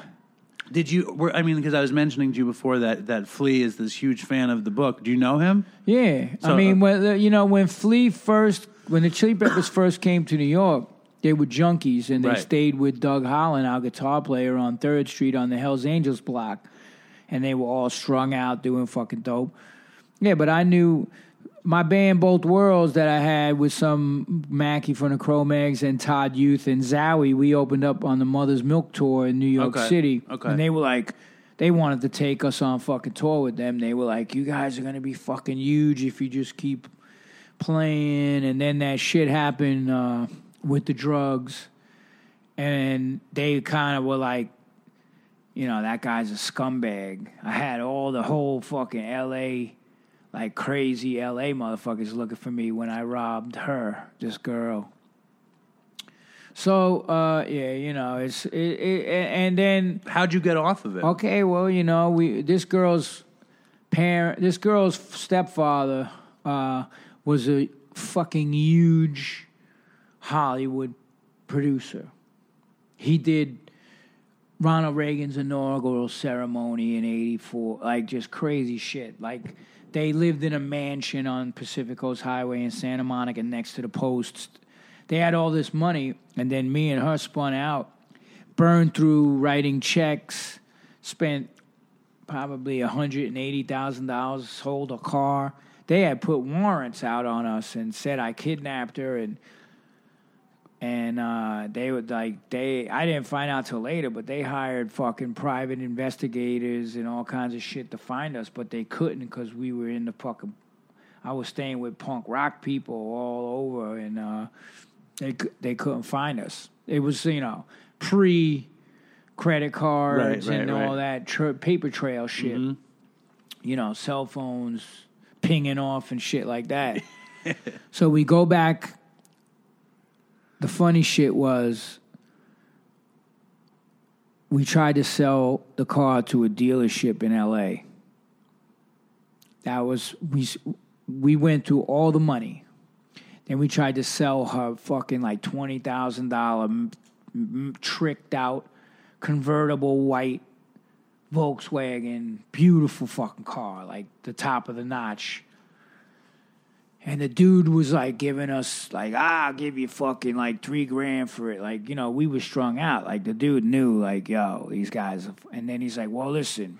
Did you? Were, I mean, because I was mentioning to you before that that Flea is this huge fan of the book. Do you know him? yeah, So, I mean, uh, when you know when Flea first, when the Chili Peppers first came to New York, they were junkies and they Right. stayed with Doug Holland, our guitar player, on Third Street on the Hell's Angels block, and they were all strung out doing fucking dope. Yeah, but I knew my band Both Worlds that I had with some Mackie from the Cro-Mags and Todd Youth and Zowie. We opened up on the Mother's Milk tour in New York Okay, City, okay. and they were like. They wanted to take us on fucking tour with them. They were like, "You guys are gonna be fucking huge if you just keep playing." And then that shit happened uh, with the drugs, and they kind of were like, you know, that guy's a scumbag. I had all the whole fucking LA, like crazy LA motherfuckers looking for me when I robbed her, this girl. So, uh, yeah, you know, it's, it, it, and then, How'd you get off of it? okay, well, you know, we, this girl's parent, this girl's stepfather, uh, was a fucking huge Hollywood producer. He did Ronald Reagan's inaugural ceremony in 84, like just crazy shit. Like they lived in a mansion on Pacific Coast Highway in Santa Monica next to the posts. They had all this money, and then me and her spun out, burned through writing checks, spent probably $180,000, sold a car. They had put warrants out on us and said I kidnapped her and and uh, they would like they I didn't find out till later, but they hired fucking private investigators and all kinds of shit to find us, but they couldn't because we were in the fucking. I was staying with punk rock people all over, and uh, they they couldn't find us. It was you know pre credit cards Right, right, and all right. Mm-hmm. that tra- paper trail shit. You know, cell phones pinging off and shit like that. so we go back the funny shit was we tried to sell the car to a dealership in LA. That was we we went through all the money. Then we tried to sell her fucking like twenty thousand dollar tricked out convertible white Volkswagen, beautiful fucking car, like the top of the notch. And the dude was like giving us like, ah, I'll give you fucking like three grand for it. Like, you know, we were strung out. Like the dude knew, like, yo, these guys. Are... And then he's like, well, listen,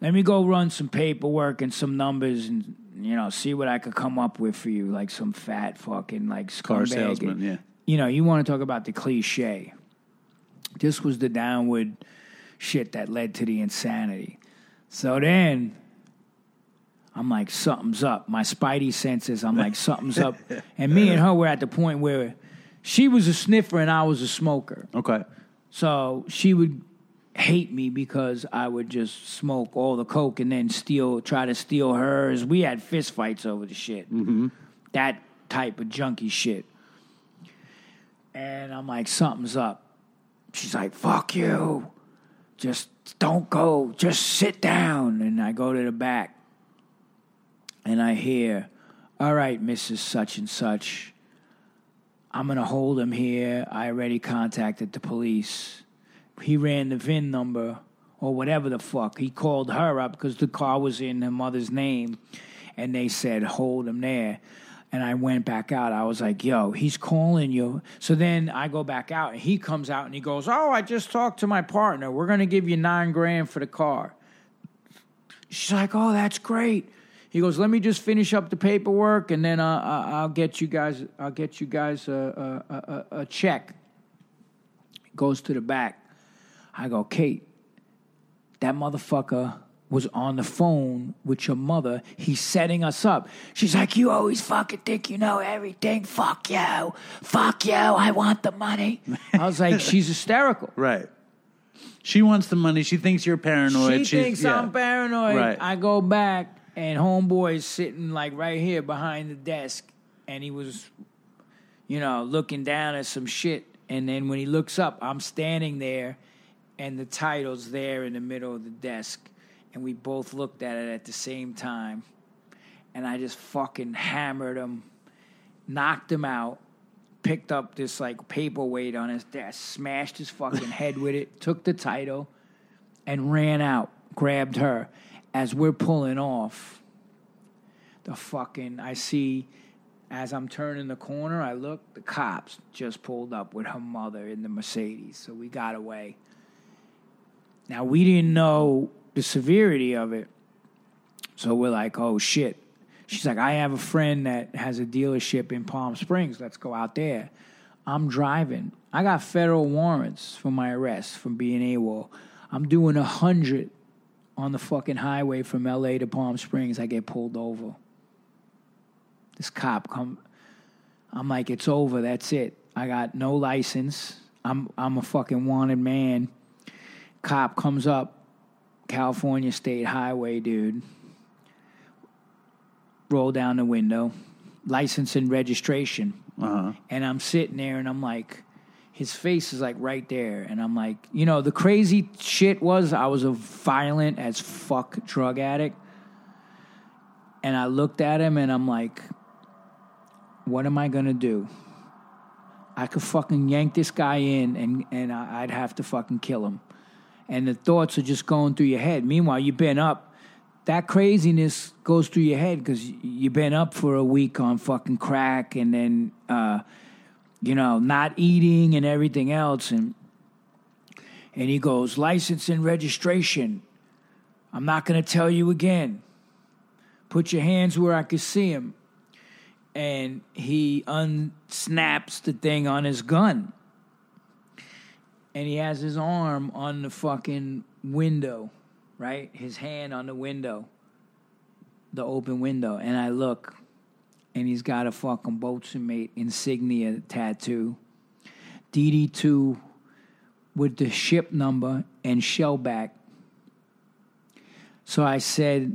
let me go run some paperwork and some numbers and you know see what I could come up with for you. Like some fat fucking like Car salesman, yeah. You know, you want to talk about the cliche. This was the downward shit that led to the insanity. So then I'm like, something's up. My spidey senses, I'm like, something's up. And me and her were at the point where she was a sniffer and I was a smoker. Okay. So she would hate me because I would just smoke all the coke and then steal, try to steal hers. We had fist fights over the shit. Mm-hmm. That type of junkie shit. And I'm like, something's up. She's like, fuck you. Just don't go. Just sit down. And I go to the back and I hear, all right, Mrs. Such and Such, I'm going to hold him here. I already contacted the police. He ran the VIN number or whatever the fuck. He called her up because the car was in her mother's name and they said, hold him there. And I went back out. I was like, yo, he's calling you. So then I go back out and he comes out and he goes, oh, I just talked to my partner. We're going to give you nine grand for the car. She's like, oh, that's great. He goes, let me just finish up the paperwork and then uh, uh, I'll get you guys. I'll get you guys a, a, a, a check. Goes to the back. I go, Kate, that motherfucker was on the phone with your mother. He's setting us up. She's like, you always fucking think you know everything. Fuck you. Fuck you. I want the money. I was like, she's hysterical. Right. She wants the money. She thinks you're paranoid. She She's- thinks yeah. I'm paranoid. Right. I go back and homeboy's sitting like right here behind the desk, and he was, you know, looking down at some shit. And then when he looks up, I'm standing there, and the title's there in the middle of the desk, and we both looked at it at the same time, and I just fucking hammered him, knocked him out. Picked up this like paperweight on his desk, smashed his fucking head with it, took the title, and ran out, grabbed her. As we're pulling off, the fucking, I see, as I'm turning the corner, I look, the cops just pulled up with her mother in the Mercedes. So we got away. Now, we didn't know the severity of it. So we're like, oh shit. She's like, I have a friend that has a dealership in Palm Springs. Let's go out there. I'm driving. I got federal warrants for my arrest from being AWOL. I'm doing a hundred on the fucking highway from LA to Palm Springs. I get pulled over. This cop come. I'm like, it's over. That's it. I got no license. I'm I'm a fucking wanted man. cop comes up, California State Highway, dude. Roll down the window, license and registration. Uh-huh. And I'm sitting there and I'm like, his face is like right there. And I'm like, you know, the crazy shit was I was a violent as fuck drug addict. And I looked at him and I'm like, what am I gonna do? I could fucking yank this guy in and, and I'd have to fucking kill him. And the thoughts are just going through your head. Meanwhile, you've been up. That craziness goes through your head because you've been up for a week on fucking crack and then, uh, you know, not eating and everything else. And and he goes, license and registration. I'm not going to tell you again. Put your hands where I can see him. And he unsnaps the thing on his gun. And he has his arm on the fucking window, right? His hand on the window, the open window. And I look, and he's got a fucking boatswain mate insignia tattoo. DD2 with the ship number and shellback. So I said,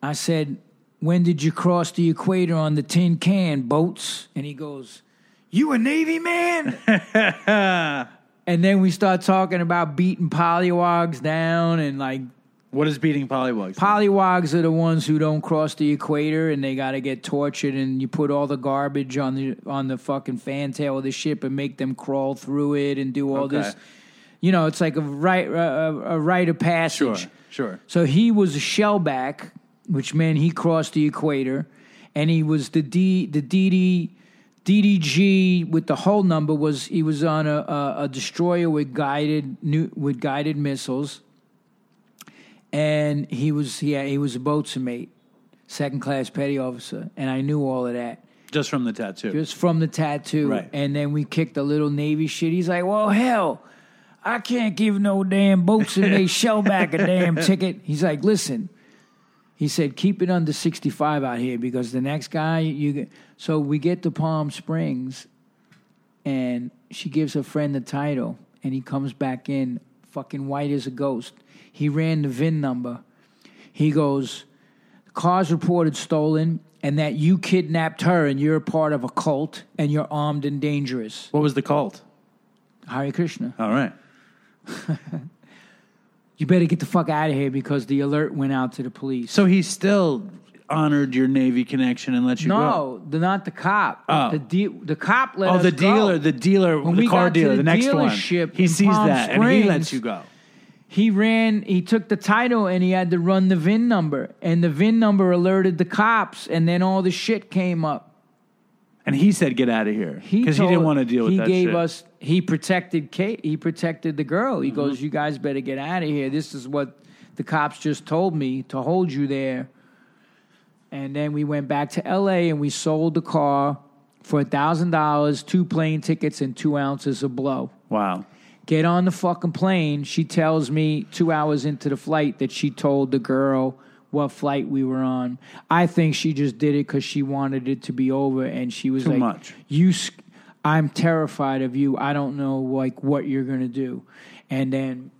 I said, when did you cross the equator on the tin can boats? And he goes, you a Navy man? and then we start talking about beating polywogs down and like What is beating pollywogs? Polywogs are the ones who don't cross the equator and they got to get tortured and you put all the garbage on the on the fucking fantail of the ship and make them crawl through it and do all Okay. this. You know, it's like a right a, a a rite of passage. sure, sure. So he was a shellback, which meant he crossed the equator, and he was the D the DD DDG with the whole number was he was on a, a, a destroyer with guided new, with guided missiles, and he was yeah he was a boatswain mate, second class petty officer, and I knew all of that Just from the tattoo. just from the tattoo. Right. And then we kicked a little Navy shit. He's like, well, hell, I can't give no damn boats and they shell back a damn ticket. He's like, listen. He said, keep it under 65 out here because the next guy, you get. So we get to Palm Springs and she gives her friend the title and he comes back in fucking white as a ghost. He ran the VIN number. He goes, car's reported stolen and that you kidnapped her and you're a part of a cult and you're armed and dangerous. what was the cult? Hare Krishna. All right. You better get the fuck out of here because the alert went out to the police. So he still honored your Navy connection and let you go. no, the, not the cop. Oh. The de- the cop let Oh, the go. dealer, the dealer, When the car dealer, the the next one. He sees Palm that and he lets you go. He ran, he took the title and he had to run the VIN number. And the VIN number alerted the cops and then all the shit came up. And he said, "Get out of here," because he told- didn't want to deal with it. he that gave shit. us he protected Kate he protected the girl Mm-hmm. he goes you guys better get out of here this is what the cops just told me to hold you there and then we went back to la and we sold the car for a thousand dollars two plane tickets and two ounces of blow wow. Get on the fucking plane she tells me two hours into the flight that she told the girl what flight we were on. I think she just did it because she wanted it to be over and she was Too like much. you i'm terrified of you. I don't know like what you're gonna do. And then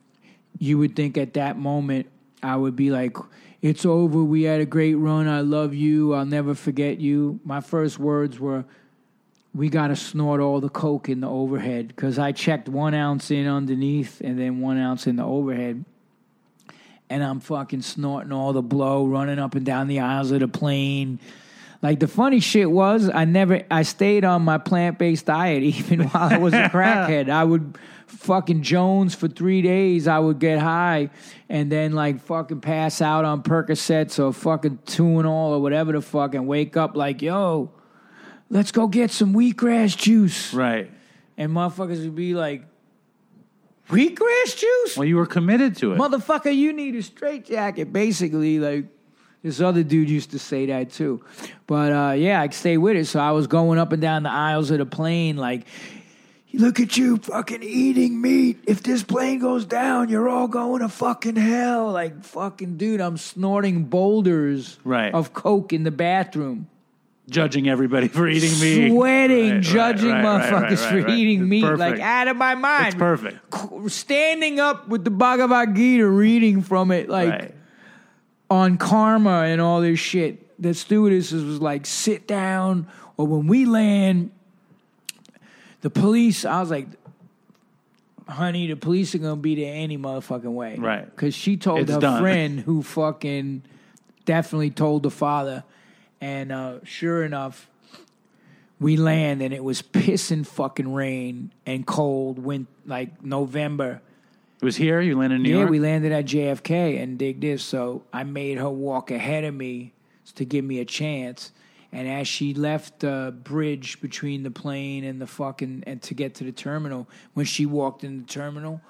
you would think at that moment i would be like it's over. We had a great run. I love you. I'll never forget you. My first words were we got to snort all the coke in the overhead because i checked one ounce in underneath and then one ounce in the overhead and i'm fucking snorting all the blow running up and down the aisles of the plane like the funny shit was, I never, I stayed on my plant based diet even while I was a crackhead. I would fucking Jones for three days. I would get high and then like fucking pass out on Percocets or fucking Tuinal or whatever the fuck and wake up like, yo, let's go get some wheatgrass juice. Right. And motherfuckers would be like, wheatgrass juice? Well, you were committed to it. Motherfucker, you need a straight jacket. Basically, like this other dude used to say that too. But uh, yeah, I stay with it. So I was going up and down the aisles of the plane, like, look at you fucking eating meat. If this plane goes down, you're all going to fucking hell. Like, fucking dude, I'm snorting boulders Right. of coke in the bathroom. Judging everybody for eating meat, sweating, Right, judging right, right, motherfuckers for eating meat, like out of my mind. It's perfect. Standing up with the Bhagavad Gita, reading from it, like on karma and all this shit. The stewardesses was like, sit down, or when we land, the police, I was like, honey, the police are gonna be there any motherfucking way. Right. Because she told It's her done. friend who fucking definitely told the father. And uh, sure enough, we land and it was pissing fucking rain and cold, wind like November. It was here. You landed in New Yeah, York. we landed at JFK and dig this. So I made her walk ahead of me to give me a chance. And as she left the bridge between the plane and the fucking and to get to the terminal, when she walked in the terminal,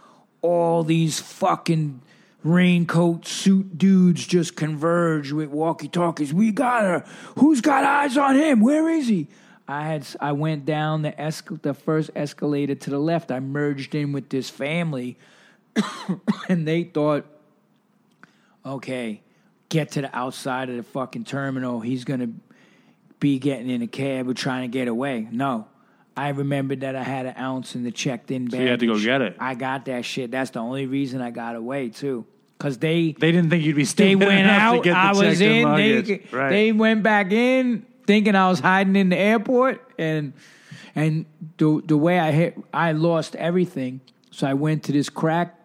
all these fucking raincoat suit dudes just converge with walkie talkies. We got her. Who's got eyes on him? Where is he? I had I went down the escal- the first escalator to the left. I merged in with this family and they thought, okay, get to the outside of the fucking terminal. He's gonna be getting in a cab or trying to get away. No. I remembered that I had an ounce in the checked in bag. you had to go get it. I got that shit. That's the only reason I got away too. Cause they They didn't think you'd be they stupid went enough to out. get the I was in. They right. they went back in thinking I was hiding in the airport, and and the the way I hit, I lost everything. So I went to this crack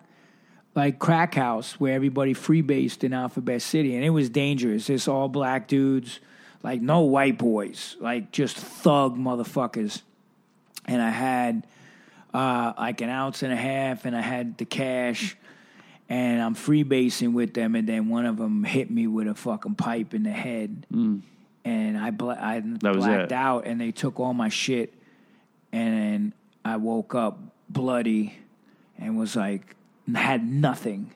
like crack house where everybody freebased in Alphabet City, and it was dangerous. It's all black dudes, like no white boys, like just thug motherfuckers. And I had uh, like an ounce and a half, and I had the cash, and I'm freebasing with them, and then one of them hit me with a fucking pipe in the head, and I bla- I Mm. blacked it. out, and they took all my shit, and I woke up bloody, and was like had nothing.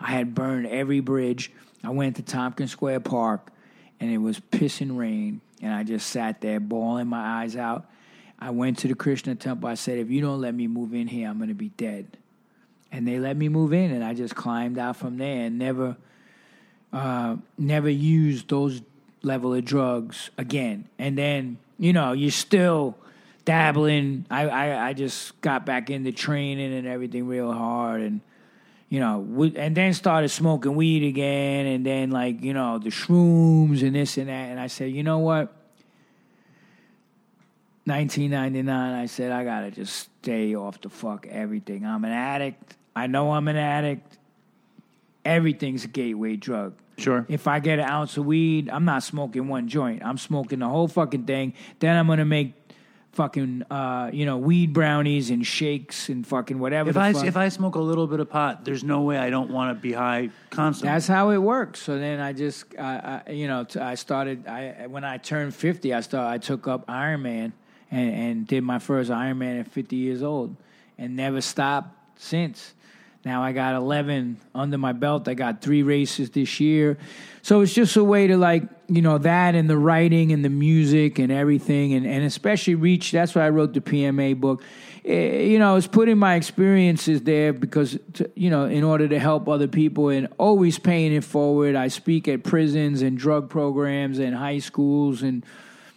I had burned every bridge. I went to Tompkins Square Park, and it was pissing rain, and I just sat there bawling my eyes out. I went to the Krishna temple. I said, if you don't let me move in here, I'm going to be dead. And they let me move in, and I just climbed out from there and never, uh, never used those level of drugs again. And then, you know, you're still dabbling. I, I, I just got back into training and everything real hard, and you know, and then started smoking weed again, and then like you know the shrooms and this and that. And I said, you know what? 1999, I said, I gotta just stay off the fuck everything. I'm an addict. I know I'm an addict. Everything's a gateway drug. Sure. If I get an ounce of weed, I'm not smoking one joint. I'm smoking the whole fucking thing. Then I'm gonna make fucking uh, you know weed brownies and shakes and fucking whatever. If the I fuck. if I smoke a little bit of pot, there's no way I don't want to be high constantly. That's how it works. So then I just, I, I, you know, I started. I when I turned fifty, I started. I took up Ironman and and did my first Ironman at fifty years old, and never stopped since. Now I got eleven under my belt. I got three races this year, so it's just a way to like, you know, that and the writing and the music and everything, and and especially reach. That's why I wrote the PMA book. Eh, You know, it's putting my experiences there because, to, you know, in order to help other people and always paying it forward. I speak at prisons and drug programs and high schools and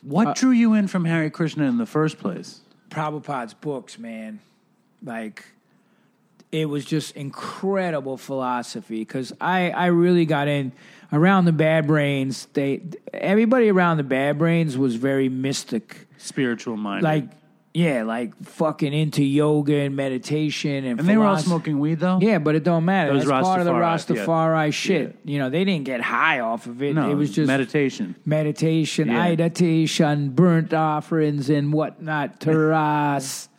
what uh, drew you in from Hare Krishna in the first place? Prabhupada's books, man. Like, it was just incredible philosophy because I, I really got in around the bad brains. They everybody around the bad brains was very mystic, Spiritual mind. like yeah, like fucking into yoga and meditation and. and they were all smoking weed though. Yeah, but it don't matter. It was That's part of the Rastafari, yeah. Rastafari shit. You know, they didn't get high off of it. no, it was just meditation. meditation, Yeah. meditation, burnt offerings, and whatnot. Taras,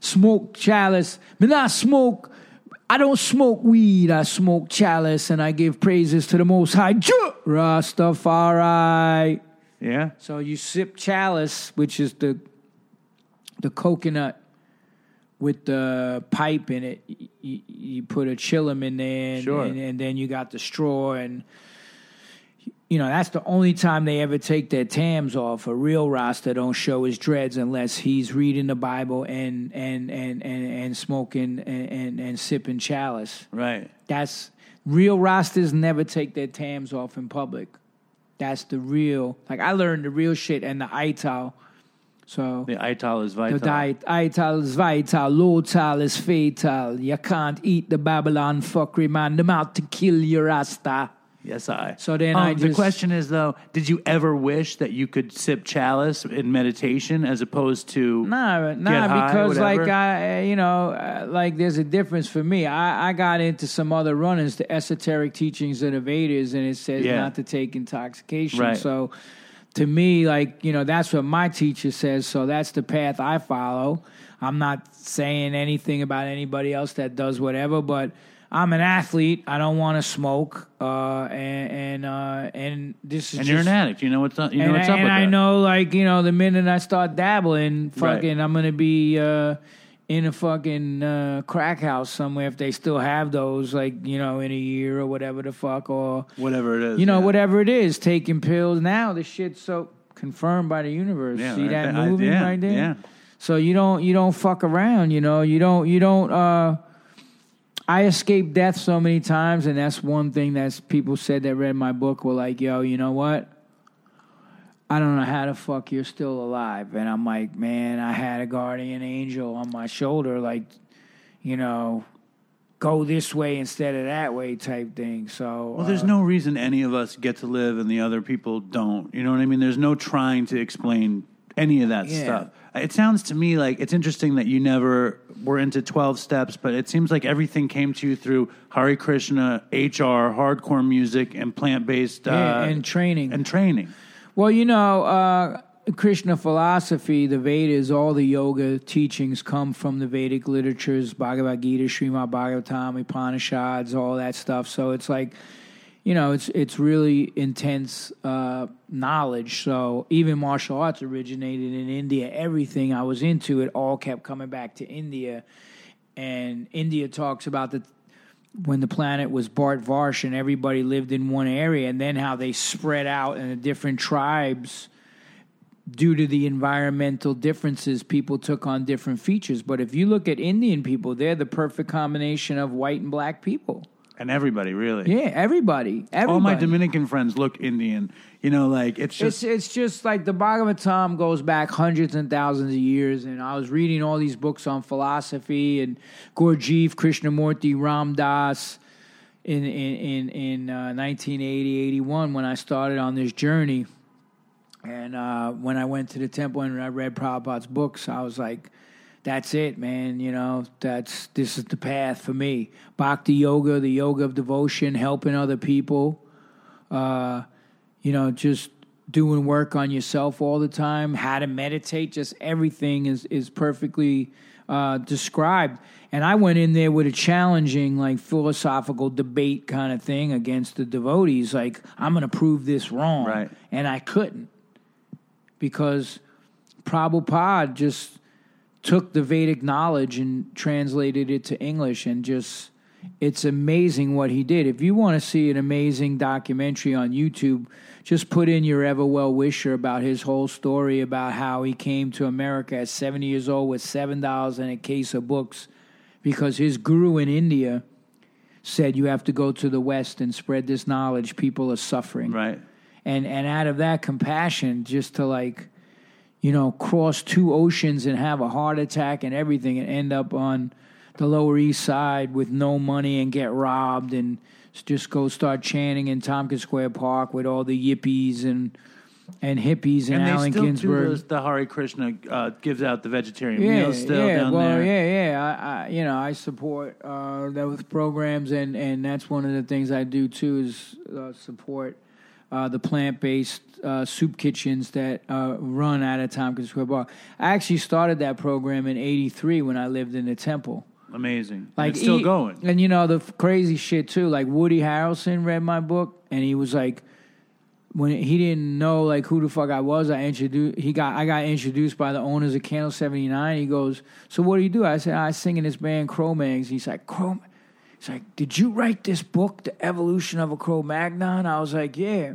smoke chalice. But not smoke. I don't smoke weed. I smoke chalice, and I give praises to the Most High. Rastafari. Yeah, So you sip chalice, which is the the coconut with the pipe in it. You, you, you put a chillum in there, and, Sure. and, and then you got the straw, and you know that's the only time they ever take their tams off. A real Rasta don't show his dreads unless he's reading the Bible and and and and, and smoking and, and and sipping chalice. right. That's real Rastas never take their tams off in public. That's the real. Like I learned the real shit and the ital. So The ital is vital. The ital is vital, low tal is fatal. You can't eat the Babylon fuckery, man. Them out to kill your rasta. Yes, I. So then Um, I the just- question is though, did you ever wish that you could sip chalice in meditation as opposed to Nah, nah, high, because like whatever? I, you know, uh, like there's a difference for me. I, I got into some other runners, the esoteric teachings of the Vedas, and it says Yeah. not to take intoxication. Right. So, to me, like you know, that's what my teacher says. So that's the path I follow. I'm not saying anything about anybody else that does whatever, but. I'm an athlete. I don't want to smoke, uh, and and uh, and this is and just, you're an addict. You know what's up, you know and, what's I, up and I that. know, like you know, the minute I start dabbling, Right. fucking, I'm gonna be uh, in a fucking uh, crack house somewhere if they still have those, like you know, in a year or whatever the fuck, or Whatever it is. you know, yeah. whatever it is, taking pills. Now the shit's so confirmed by the universe. Yeah, See right that there. I- movie yeah, right there? yeah. So you don't you don't fuck around, you know. You don't you don't. uh I escaped death so many times, and that's one thing that people said that read my book were like, "Yo, you know what? I don't know how the fuck you're still alive." And I'm like, "Man, I had a guardian angel on my shoulder, like, you know, go this way instead of that way type thing." So, Well, there's uh, no reason any of us get to live and the other people don't. You know what I mean? There's no trying to explain any of that Yeah. stuff. It sounds to me like it's interesting that you never were into 12 steps, but it seems like everything came to you through Hare Krishna, HR, hardcore music, and plant based Yeah, uh, and training. And training. Well, you know, uh, Krishna philosophy, the Vedas, all the yoga teachings come from the Vedic literatures, Bhagavad Gita, Srimad Bhagavatam, Upanishads, all that stuff. So it's like, you know, it's it's really intense uh, knowledge. So even martial arts originated in India. Everything I was into, it all kept coming back to India. And India talks about the when the planet was Bharat Varsh and everybody lived in one area, and then how they spread out and the different tribes due to the environmental differences, people took on different features. But if you look at Indian people, they're the perfect combination of white and black people. And everybody, really. Yeah, everybody. everybody. All my Dominican friends look Indian. You know, like it's It's just. it's just like the Bhagavatam goes back hundreds and thousands of years, and I was reading all these books on philosophy and Gurdjieff, Krishnamurti, Ram Dass in in in, in uh, 1980, 81 when I started on this journey. And uh, when I went to the temple and I read Prabhupada's books, I was like, "That's it, man. You know, that's this is the path for me. Bhakti yoga, the yoga of devotion, helping other people." uh, you know, just doing work on yourself all the time, how to meditate, just everything is is perfectly uh, described. And I went in there with a challenging, like philosophical debate kind of thing against the devotees. Like, I'm going to prove this wrong, Right. and I couldn't because Prabhupada just took the Vedic knowledge and translated it to English and just it's amazing what he did. If you want to see an amazing documentary on YouTube, just put in your ever well wisher about his whole story about how he came to America at 70 years old with $7 and a case of books because his guru in India said you have to go to the West and spread this knowledge. People are suffering right. and and out of that compassion just to like you know cross two oceans and have a heart attack and everything and end up on the lower east side with no money and get robbed and just go start chanting in Tompkins Square Park with all the yippies and and hippies and, And Allen Ginsberg. those, the Hare Krishna uh, gives out the vegetarian yeah, meals still yeah, down well, there. yeah, yeah. I, I, you know, I support uh, those programs, and and that's one of the things I do too is uh, support uh, the plant based uh, soup kitchens that uh, run out of Tompkins Square Park. I actually started that program in '83 when I lived in the Temple. Amazing. Like it's still he- going. And you know the f- crazy shit too. Like Woody Harrelson read my book, and he was like, when he didn't know like who the fuck I was, I introduced. He got I got introduced by the owners of Candle Seventy Nine. He goes, "So what do you do?" I said, "I sing in this band Cro-Mags." He's like, "Cro." He's like, "Did you write this book, The Evolution of a Cro-Magnon?" I was like, "Yeah."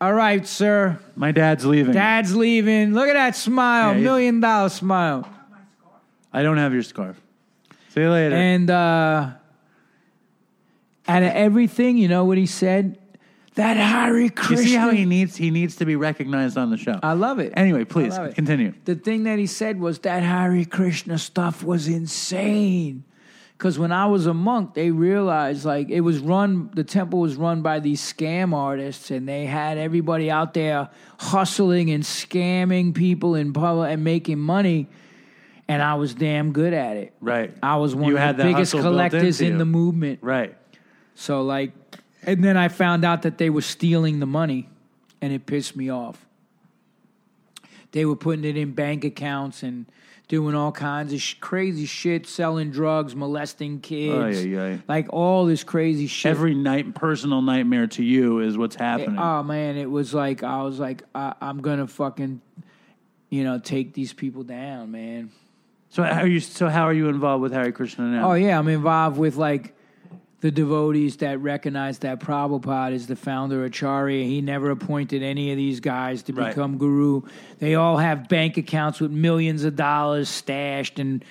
All right, sir. My dad's leaving. Dad's leaving. Look at that smile, Yeah, million dollar smile. I don't have your scarf. See you later. And uh, out of everything, you know what he said? that Hare You Krishna. see how he needs he needs to be recognized on the show. I love it. Anyway, I please love it. continue. The thing that he said was that Hare Krishna stuff was insane. Because when I was a monk, they realized like it was run, the temple was run by these scam artists, and they had everybody out there hustling and scamming people in public and making money. And I was damn good at it. Right. I was one You of the biggest collectors in you. the movement. Right. So like, and then I found out that they were stealing the money, and it pissed me off. They were putting it in bank accounts and doing all kinds of sh- crazy shit, selling drugs, molesting kids, Ay, ay, ay. like all this crazy shit. Every night personal nightmare to you is what's happening. oh man, it was like I was like I, I'm gonna fucking, you know, take these people down, man. so how are you so how are you involved with Hare Krishna now? Oh yeah, I'm involved with like the devotees that recognize that Prabhupada is the founder of Acharya. He never appointed any of these guys to Right. become guru. They all have bank accounts with millions of dollars stashed and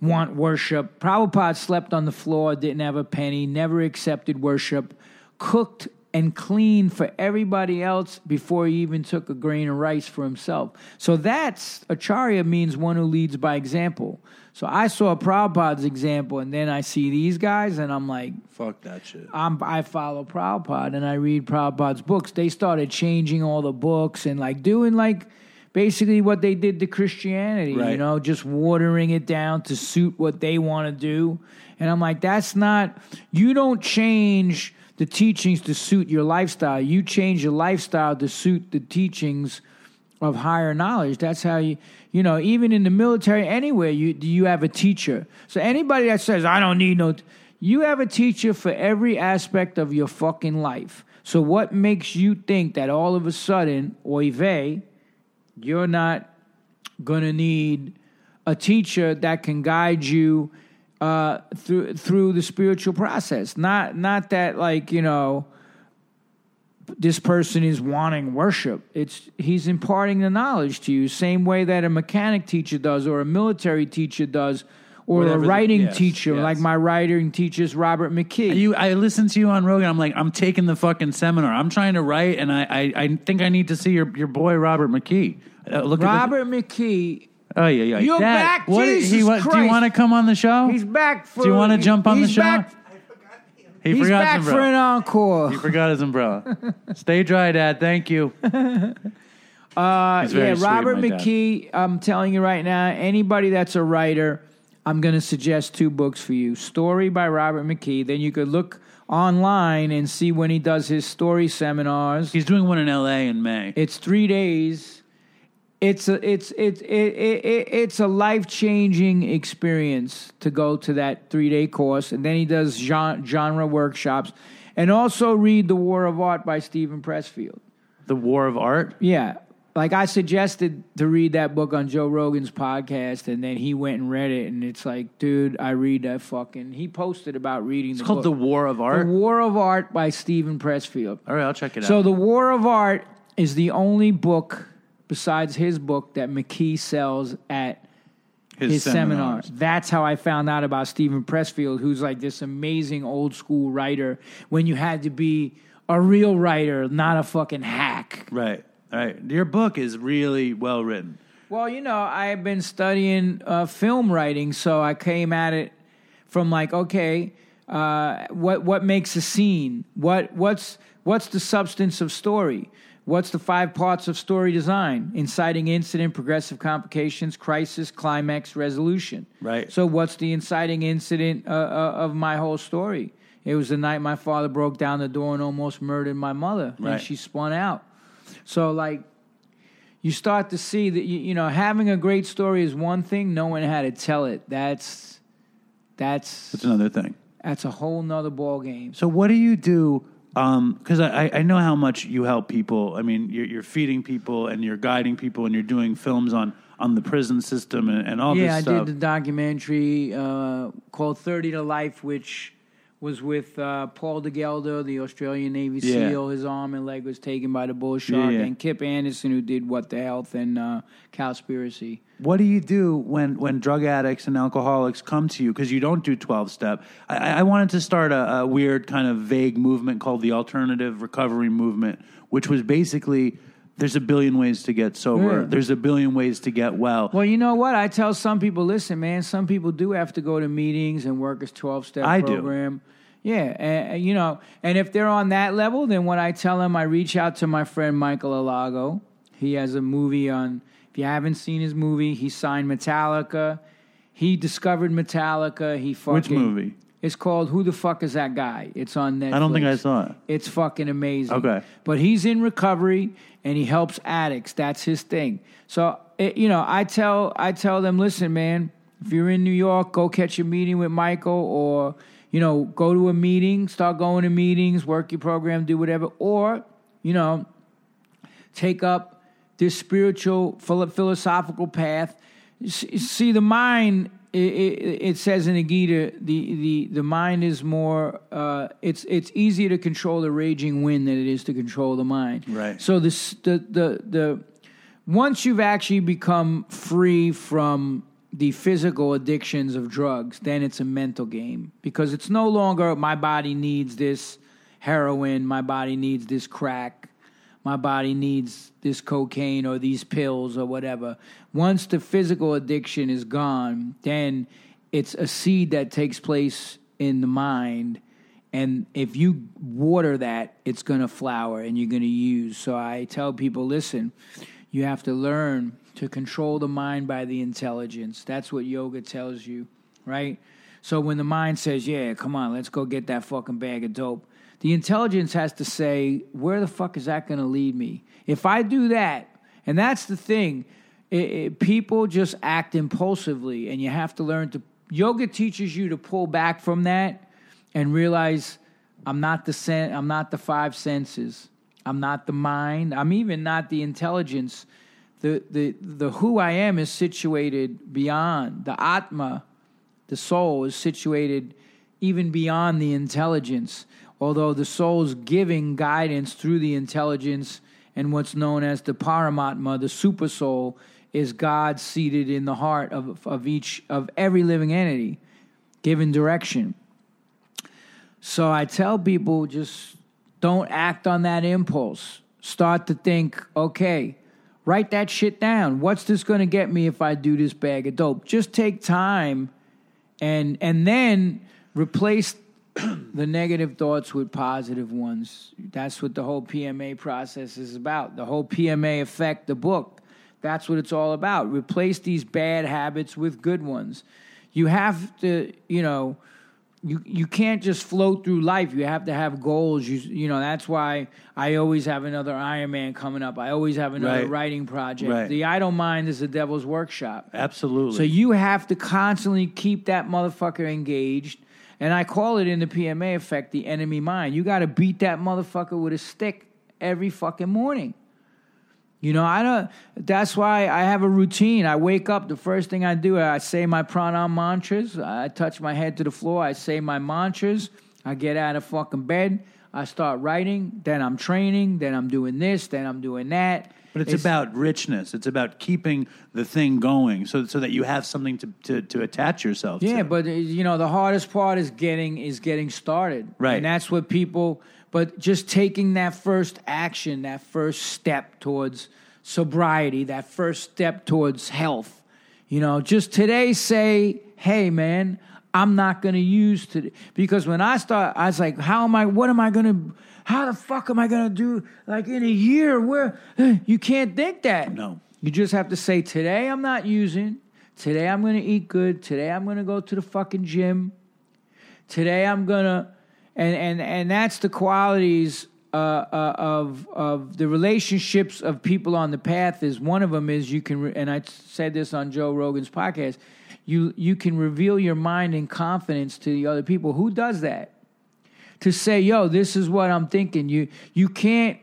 want worship. Prabhupada slept on the floor, didn't have a penny, never accepted worship, cooked and cleaned for everybody else before he even took a grain of rice for himself. So that's Acharya means one who leads by example. So I saw Prabhupada's example, and then I see these guys, and I'm like, Fuck that shit. I'm, I follow Prabhupada and I read Prabhupada's books. They started changing all the books and like doing like basically what they did to Christianity, you know, just watering it down to suit what they want to do. And I'm like, that's not, you don't change the teachings to suit your lifestyle. You change your lifestyle to suit the teachings of higher knowledge. That's how you, you know, even in the military, anywhere, you do you have a teacher. So anybody that says I don't need no, you have a teacher for every aspect of your fucking life. So what makes you think that all of a sudden, oy vey, you're not gonna need a teacher that can guide you uh, through through the spiritual process? Not not that like you know this person is wanting worship. It's he's imparting the knowledge to you, same way that a mechanic teacher does, or a military teacher does, or Whatever a the- writing yes, teacher, yes. like my writing teacher's Robert McKee. You, I listen to you on Rogan. I'm like, I'm taking the fucking seminar. I'm trying to write, and I, I, I think I need to see your, your boy Robert McKee. Uh, look Robert McKee, at the, oh yeah, yeah. You're Dad, back? What, he, Jesus what, do you want to come on the show? he's back for. do you want to jump on the show? Back, he he's forgot back his for an umbrella. encore. He forgot his umbrella. Stay dry, Dad. Thank you. Uh, He's very yeah, sweet, Robert my dad. McKee. I'm telling you right now, anybody that's a writer, I'm going to suggest two books for you. Story by Robert McKee. Then you could look online and see when he does his story seminars. He's doing one in L.A. in May. It's three days. It's a it's it's it, it, it, it's a life changing experience to go to that three day course, and then he does genre, genre workshops, and also read The War of Art by Steven Pressfield. The War of Art. Yeah. Like I suggested to read that book on Joe Rogan's podcast, and then he went and read it, and it's like, dude, I read that fucking. He posted about reading It's the called The. War of Art. The War of Art by Steven Pressfield. All right, I'll check it out. So the War of Art is the only book besides his book that McKee sells at his, seminars. That's how I found out about Steven Pressfield, who's like this amazing old school writer. When you had to be a real writer, not a fucking hack. Right. right. Your book is really well written. Well, you know, I have been studying uh, film writing, so I came at it from like, okay, uh, what what makes a scene? What what's what's the substance of story? What's the five parts of story design? Inciting incident, progressive complications, crisis, climax, resolution. Right. So, what's the inciting incident uh, uh, of my whole story? It was the night my father broke down the door and almost murdered my mother, Right. and she spun out. So, like, you start to see that you, you know having a great story is one thing knowing how to tell it that's that's That's another thing. that's a whole nother ball game So what do you do? Because I, I know how much you help people. I mean, you're, you're feeding people and you're guiding people and you're doing films on on the prison system and, and all this. stuff. yeah i did the documentary uh, called 30 to life which was with uh, Paul de Gelder, the Australian Navy Yeah. SEAL. His arm and leg was taken by the bull shark, Yeah, yeah. and Kip Anderson, who did What the Health and uh, Cowspiracy. What do you do when, when drug addicts and alcoholics come to you because you don't do 12 step? I, I wanted to start a, a weird kind of vague movement called the alternative recovery movement, which was basically there's a billion ways to get sober, Yeah. there's a billion ways to get well. Well, you know what? I tell some people, listen, man, some people do have to go to meetings and work a 12 step I do. program. Yeah, and, you know, and if they're on that level, then what I tell them, I reach out to my friend Michael Alago. He has a movie on, if you haven't seen his movie, he signed Metallica. He discovered Metallica. He fucking. Which movie? It's called Who the Fuck Is That Guy? It's on Netflix. I don't think I saw it. It's fucking amazing. Okay. But he's in recovery and he helps addicts. That's his thing. So it, you know, I tell I tell them, listen, man, if you're in New York, go catch a meeting with Michael, or you know, go to a meeting, start going to meetings, work your program, do whatever, or you know, take up this spiritual philo- philosophical path. See, the mind. It, it, it says in the Gita, the, the, the mind is more. Uh, it's it's easier to control the raging wind than it is to control the mind. Right. So this the the the once you've actually become free from the physical addictions of drugs, then it's a mental game because it's no longer my body needs this heroin, my body needs this crack, my body needs this cocaine or these pills or whatever. Once the physical addiction is gone, then it's a seed that takes place in the mind. And if you water that, it's going to flower and you're going to use. So I tell people listen, you have to learn to control the mind by the intelligence. That's what yoga tells you, right? So when the mind says, yeah, come on, let's go get that fucking bag of dope, the intelligence has to say, where the fuck is that going to lead me? If I do that, and that's the thing, it, it- people just act impulsively, and you have to learn to. Yoga teaches you to pull back from that and realize I'm not the sen- I'm not the five senses. I'm not the mind. I'm even not the intelligence. The the the who I am is situated beyond the atma. The soul is situated even beyond the intelligence. Although the soul's giving guidance through the intelligence and what's known as the paramatma, the super soul, is God seated in the heart of, of each of every living entity, giving direction. So I tell people just don't act on that impulse. Start to think, okay, write that shit down. What's this going to get me if I do this bag of dope? Just take time and and then replace the negative thoughts with positive ones. That's what the whole PMA process is about. The whole PMA effect, the book. That's what it's all about. Replace these bad habits with good ones. You have to, you know, you you can't just float through life. You have to have goals. You you know that's why I always have another Iron Man coming up. I always have another Right. writing project. Right. The idle mind is the devil's workshop. Absolutely. So you have to constantly keep that motherfucker engaged. And I call it in the PMA effect the enemy mind. You got to beat that motherfucker with a stick every fucking morning. You know, I don't. That's why I have a routine. I wake up. The first thing I do, I say my pranam mantras. I touch my head to the floor. I say my mantras. I get out of fucking bed. I start writing. Then I'm training. Then I'm doing this. Then I'm doing that. But it's, about richness. It's about keeping the thing going, so so that you have something to to, to attach yourself. Yeah, to. but uh, you know the hardest part is getting is getting started. Right. And that's what people but just taking that first action, that first step towards sobriety, that first step towards health. You know, just today say, "Hey man, I'm not going to use today." Because when I start I was like, "How am I what am I going to how the fuck am I going to do like in a year where you can't think that." No. You just have to say, today I'm not using. Today I'm going to eat good. Today I'm going to go to the fucking gym. Today I'm going to, and, and, and that's the qualities uh, uh, of, of the relationships of people on the path is one of them is you can, re- and I said this on Joe Rogan's podcast, you, you can reveal your mind in confidence to the other people. Who does that? To say, yo, this is what I'm thinking. You, you can't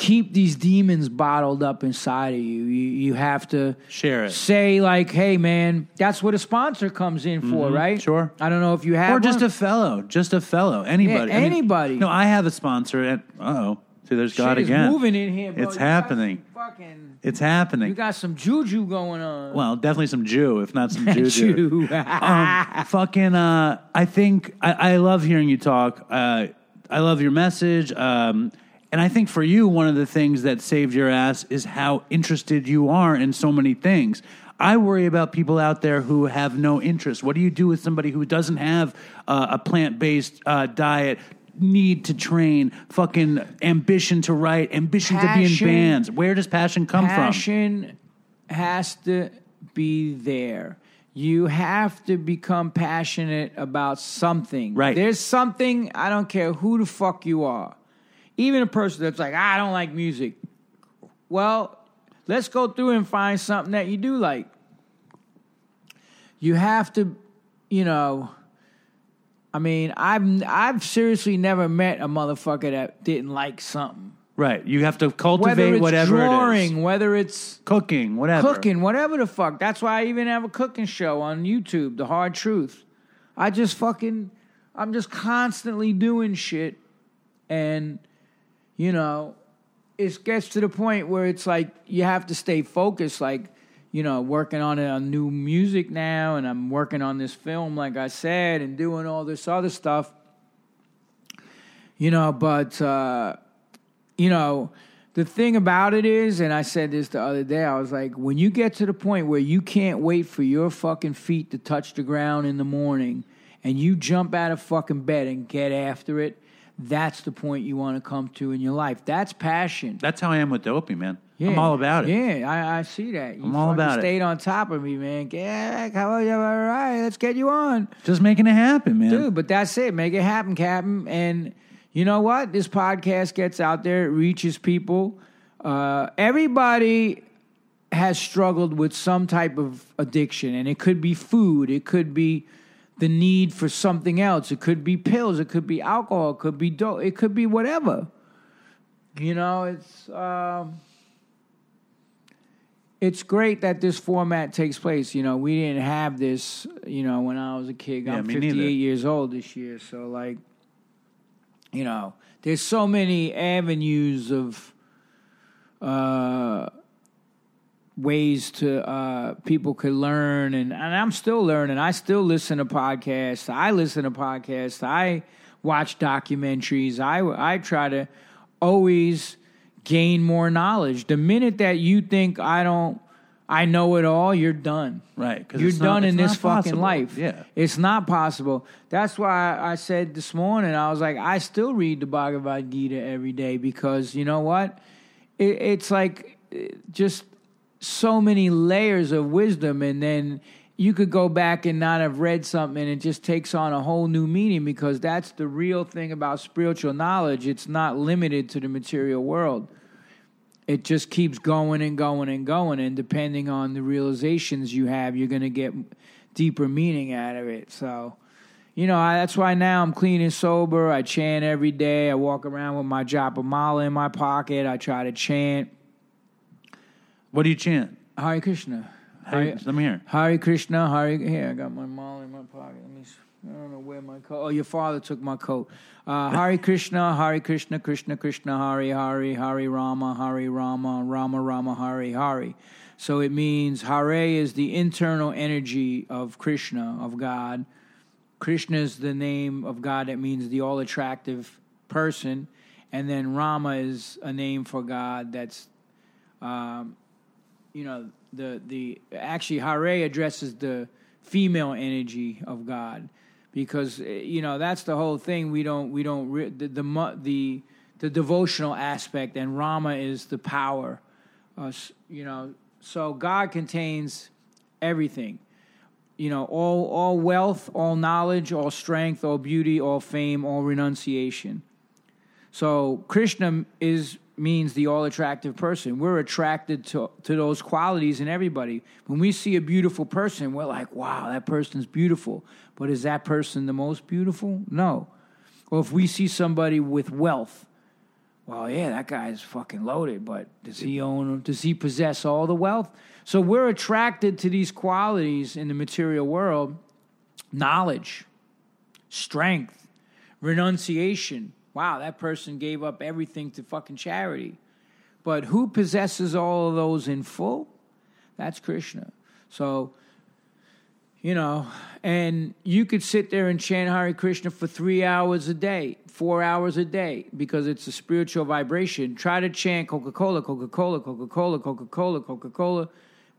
keep these demons bottled up inside of you. You you have to Share it. Say like, hey man, that's what a sponsor comes in for, right? Mm-hmm. sure. I don't know if you have or just a fellow, just a fellow, anybody. Yeah, I mean, anybody. no, I have a sponsor. And oh, see, there's God Shit is again. moving in here. Bro. It's You got happening. some Fucking, It's you happening. got some juju going on. well, definitely some Jew, if not some juju. Jew. um, fucking, uh, I think I, I love hearing you talk. Uh, I love your message. Um, and I think for you, one of the things that saved your ass is how interested you are in so many things. I worry about people out there who have no interest. What do you do with somebody who doesn't have uh, a plant based uh, diet? Need to train, fucking ambition to write, ambition to be in bands. Where does passion come from? Passion has to be there. You have to become passionate about something. Right. There's something, I don't care who the fuck you are. Even a person that's like, I don't like music. Well, let's go through and find something that you do like. You have to, you know, I mean, I've I've seriously never met a motherfucker that didn't like something. Right. You have to Whether cultivate it's whatever it is. drawing, whether it's Cooking, whatever. cooking, whatever the fuck. That's why I even have a cooking show on YouTube, The Hard Truth. I just fucking, I'm just constantly doing shit. And, you know, it gets to the point where it's like you have to stay focused. Like, you know, working on a new music now, and I'm working on this film, like I said, and doing all this other stuff. You know, but, uh, you know, the thing about it is, and I said this the other day, I was like, when you get to the point where you can't wait for your fucking feet to touch the ground in the morning and you jump out of fucking bed and get after it, that's the point you want to come to in your life. That's passion. That's how I am with Dopey, man. Yeah. I'm all about it. Yeah, I, I see that. You I'm all about it. stayed on top of me, man. Yeah, how are you? All right, let's get you on. Just making it happen, man. Dude, but that's it. Make it happen, Captain. And you know what? This podcast gets out there, it reaches people. Uh, everybody has struggled with some type of addiction, and it could be food, it could be the need for something else, it could be pills, it could be alcohol, it could be dope, it could be whatever. You know, it's um, it's great that this format takes place. You know, we didn't have this. You know, when I was a kid, Yeah, I'm 58 neither. years old this year, so like, you know, there's so many avenues of uh, ways to uh, people could learn, and, and I'm still learning. I still listen to podcasts. I listen to podcasts. I watch documentaries. I I try to always gain more knowledge. The minute that you think I don't, I know it all, you're done. Right. You're not- done it's in this fucking possible. life. Yeah. It's not possible. That's why I said this morning, I was like, I still read the Bhagavad Gita every day because you know what? It, it's like just so many layers of wisdom, and then you could go back and not have read something, and it just takes on a whole new meaning because that's the real thing about spiritual knowledge. It's not limited to the material world it just keeps going and going and going and depending on the realizations you have you're going to get deeper meaning out of it so you know I, that's why now i'm clean and sober i chant every day i walk around with my japa mala in my pocket i try to chant What do you chant? hare krishna Hey, Hare, let me hear. Hare Krishna, Hare. Here, I got my mala in my pocket. Let me. I don't know where my coat. Oh, your father took my coat. Uh, Hare Krishna, Hari Krishna, Krishna Krishna, Hari Hari, Hari Rama, Hari Rama, Rama Rama, Hari Hari. So it means Hare is the internal energy of Krishna, of God. Krishna is the name of God that means the all attractive person. And then Rama is a name for God that's um, you know the the actually Hare addresses the female energy of God because eh, you know that's the whole thing we don't we don't re- the the the, the devotional aspect and Rama is the power uh, you know so God contains everything you know all all wealth all knowledge all strength all beauty all fame all renunciation so Krishna is means the all attractive person. We're attracted to to those qualities in everybody. When we see a beautiful person, we're like, "Wow, that person's beautiful." But is that person the most beautiful? No. Or if we see somebody with wealth, well, yeah, that guy's fucking loaded, but does he own, does he possess all the wealth? So we're attracted to these qualities in the material world knowledge, strength, renunciation. Wow, that person gave up everything to fucking charity. But who possesses all of those in full? That's Krishna. So, you know, and you could sit there and chant Hare Krishna for three hours a day, four hours a day, because it's a spiritual vibration. Try to chant Coca Cola, Coca Cola, Coca Cola, Coca Cola, Coca Cola.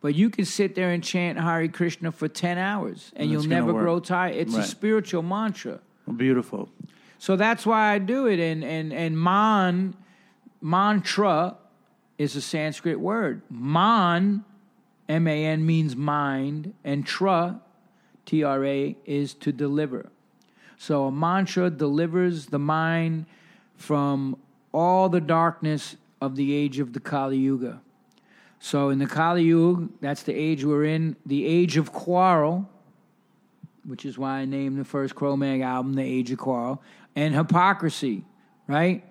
But you can sit there and chant Hare Krishna for 10 hours and, And you'll never work. grow tired. It's a spiritual mantra. Well, beautiful. So that's why I do it. And and and man, mantra is a Sanskrit word. Man, M A N means mind, and tra, T R A, is to deliver. So a mantra delivers the mind from all the darkness of the age of the Kali Yuga. So in the Kali Yuga, that's the age we're in, the age of quarrel, which is why I named the first Cro-Mag album "The Age of Quarrel," and hypocrisy, right?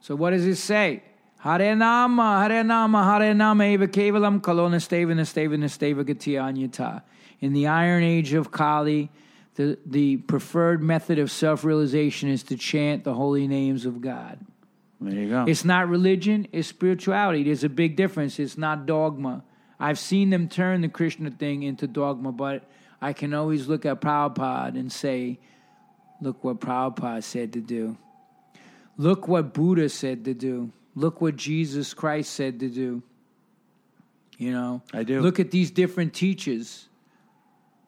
So what does it say? Hare Nama, Hare Nama, Hare Nama, Eva Kevalam, Kalona Steva, Steva, Steva, Gatyanyata. In the Iron Age of Kali, the, the preferred method of self realization is to chant the holy names of God. There you go. It's not religion, it's spirituality. There's a big difference. It's not dogma. I've seen them turn the Krishna thing into dogma, but I can always look at Prabhupada and say, look what Prabhupada said to do. Look what Buddha said to do. Look what Jesus Christ said to do. You know? I do. Look at these different teachers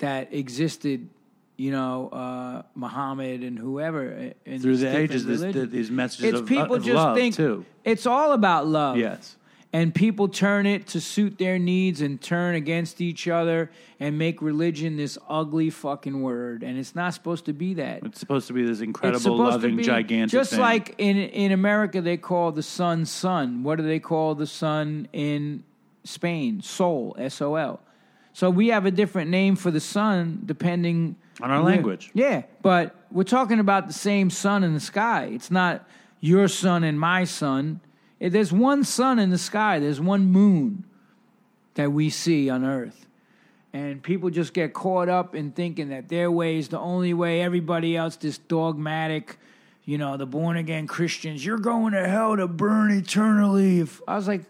that existed, you know, uh, Muhammad and whoever. uh, in Through the ages, this, these messages It's of, people of just love, think too. it's all about love. Yes. And people turn it to suit their needs and turn against each other and make religion this ugly fucking word. And it's not supposed to be that. It's supposed to be this incredible, loving, be gigantic just thing. like in in America they call the sun sun. What do they call the sun in Spain? Sol, S O L. So we have a different name for the sun depending On our language. Yeah, but we're talking about the same sun in the sky. It's not your sun and my sun. Eh, There's one sun in the sky. There's one moon that we see on Earth. And people just get caught up in thinking that their way is the only way. Everybody else, this dogmatic, you know, the born again Christians, you're going to hell to burn eternally. I was like,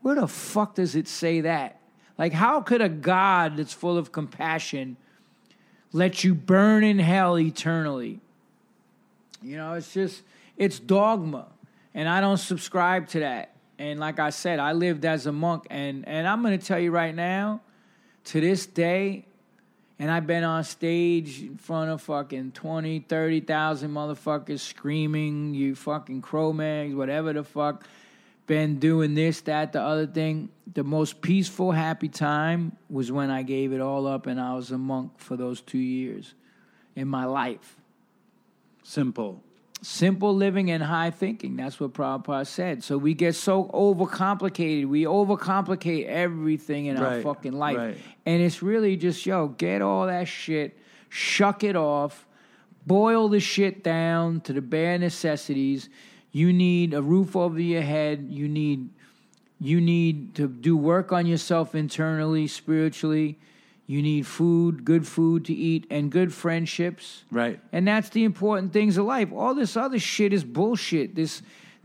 where the fuck does it say that? Like, how could a God that's full of compassion let you burn in hell eternally? You know, it's just, it's dogma. And I don't subscribe to that. And like I said, I lived as a monk. And, and I'm going to tell you right now, to this day, and I've been on stage in front of fucking 20, 30,000 motherfuckers screaming, you fucking Cro-Mags, whatever the fuck. Been doing this, that, the other thing. The most peaceful, happy time was when I gave it all up and I was a monk for those two years in my life. Simple. Simple living and high thinking. That's what Prabhupada said. So we get so overcomplicated. We overcomplicate everything in our fucking life. right. And it's really just, yo, get all that shit, shuck it off, boil the shit down to the bare necessities. You need a roof over your head. You need you need to do work on yourself internally, spiritually. You need food, good food to eat, and good friendships. Right. And that's the important things of life. All this other shit is bullshit. This,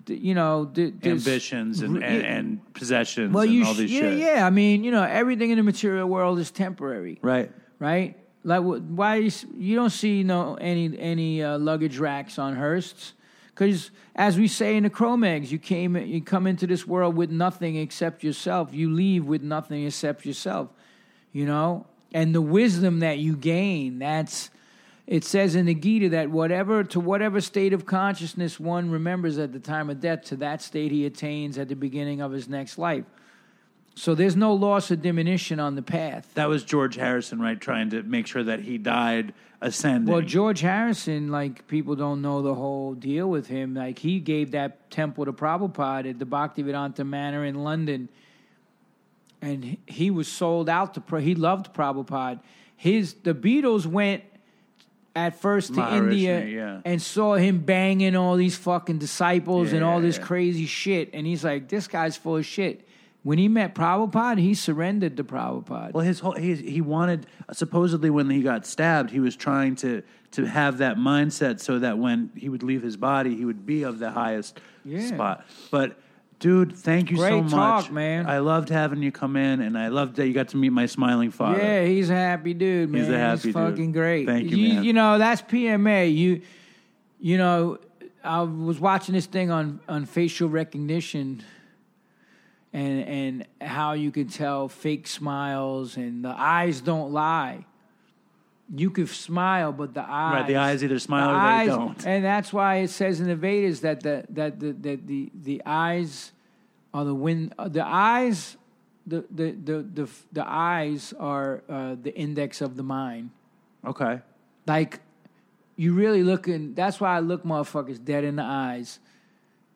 you know, th- this, Ambitions and, and, and possessions well, and you all sh- yeah, shit. yeah. I mean, you know, everything in the material world is temporary, Right. right? Like, why you, you don't see no any any uh, luggage racks on Hearsts? Because as we say in the Cro-Mags, you came, you come into this world with nothing except yourself. You leave with nothing except yourself. You know, and the wisdom that you gain. That's it says in the Gita that whatever to whatever state of consciousness one remembers at the time of death, to that state he attains at the beginning of his next life. So there's no loss or diminution on the path. That was George Harrison, right? Trying to make sure that he died ascending. Well, George Harrison, like people don't know the whole deal with him. Like he gave that temple to Prabhupada at the Bhaktivedanta Manor in London, and he- was sold out to. He loved Prabhupada. His the Beatles went at first to Maharishi, India yeah. and saw him banging all these fucking disciples and all this yeah. crazy shit. And he's like, this guy's full of shit. When he met Prabhupada, he surrendered to Prabhupada. Well, his whole he he wanted supposedly when he got stabbed, he was trying to to have that mindset so that when he would leave his body, he would be of the highest Yeah. spot. But dude, thank you so Great much, talk, man. I loved having you come in, and I loved that you got to meet my smiling father. Yeah, he's a happy dude, man. He's a happy dude. fucking great. Thank you, you. man. You know, that's PMA. You, you know, I was watching this thing on on facial recognition, and and how you can tell fake smiles and the eyes don't lie. You could smile, but the eyes, Right, the eyes either smile the or they don't. and that's why it says in the Vedas that the that the that the the eyes are the win. uh, The eyes, the the the the, the eyes are uh, the index of the mind. Okay. Like you really looking. That's why I look motherfuckers dead in the eyes.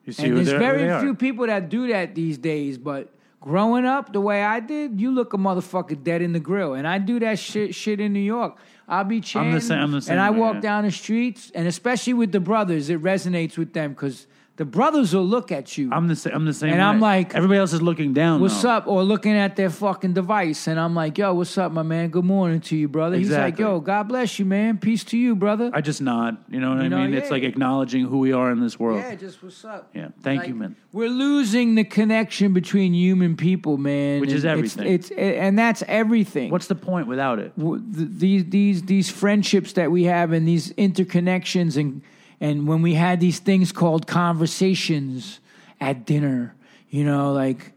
You see And there's very they are. few people that do that these days. But growing up the way I did, you look a motherfucker dead in the grill, and I do that shit shit in New York. I'll be chanting, same- I'm the same and I way, walk yeah. down the streets, and especially with the brothers, it resonates with them because the brothers will look at you. I'm the same. I'm the same. And way. I'm like, everybody else is looking down. What's though. up? Or looking at their fucking device, and I'm like, "Yo, what's up, my man? Good morning to you, brother." He's like, "Yo, God bless you, man. Peace to you, brother." I just nod. You know what You I know, mean? It's like acknowledging who we are in this world. yeah, just what's up? Yeah, thank you, man. We're losing the connection between human people, man. Which is everything. It's, it's and that's everything. What's the point without it? these these these friendships that we have and these interconnections and and when we had these things called conversations at dinner, you know, like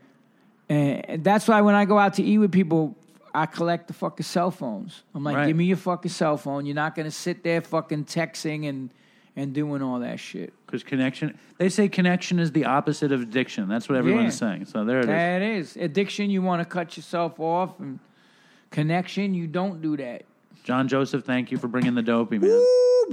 and that's why when I go out to eat with people, I collect the fucking cell phones. I'm like, Right. give me your fucking cell phone. You're not gonna sit there fucking texting and and doing all that shit. Because connection, they say connection is the opposite of addiction. That's what everyone's Yeah. saying. So there it is. That is addiction. You want to cut yourself off, and connection. You don't do that. John Joseph, thank you for bringing the dopey, man.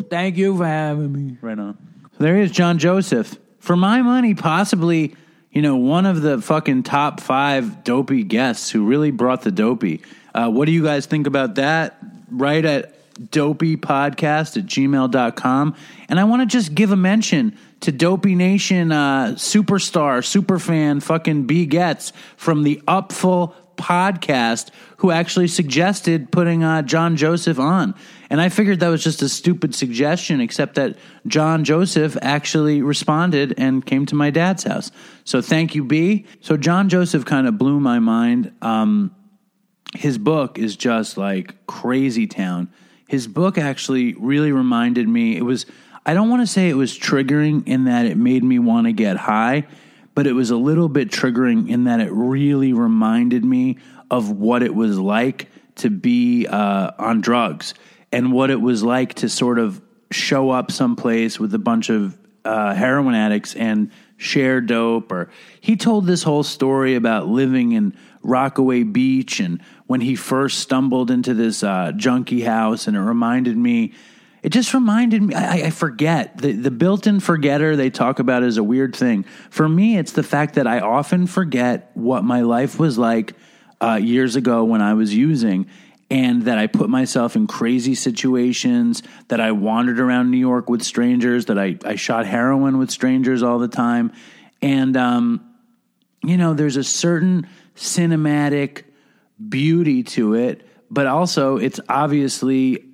Thank you for having me. Right on. There is John Joseph. For my money, possibly, you know, one of the fucking top five dopey guests who really brought the dopey. Uh, what do you guys think about that? Right at dopeypodcast at gmail.com. And I want to just give a mention to Dopey Nation uh, superstar, superfan, fucking B Gets from the Upful podcast who actually suggested putting uh, John Joseph on. And I figured that was just a stupid suggestion, except that John Joseph actually responded and came to my dad's house. So thank you, B. So John Joseph kind of blew my mind. Um, his book is just like crazy town. His book actually really reminded me, it was, I don't want to say it was triggering in that it made me want to get high, but it was a little bit triggering in that it really reminded me of what it was like to be uh, on drugs and what it was like to sort of show up someplace with a bunch of uh, heroin addicts and share dope. Or he told this whole story about living in Rockaway Beach and when he first stumbled into this uh, junkie house, and it reminded me. It just reminded me. I, I forget the the built-in forgetter they talk about is a weird thing. For me, it's the fact that I often forget what my life was like uh, years ago when I was using, and that I put myself in crazy situations. That I wandered around New York with strangers. That I I shot heroin with strangers all the time, and um, you know, there's a certain cinematic beauty to it, but also it's obviously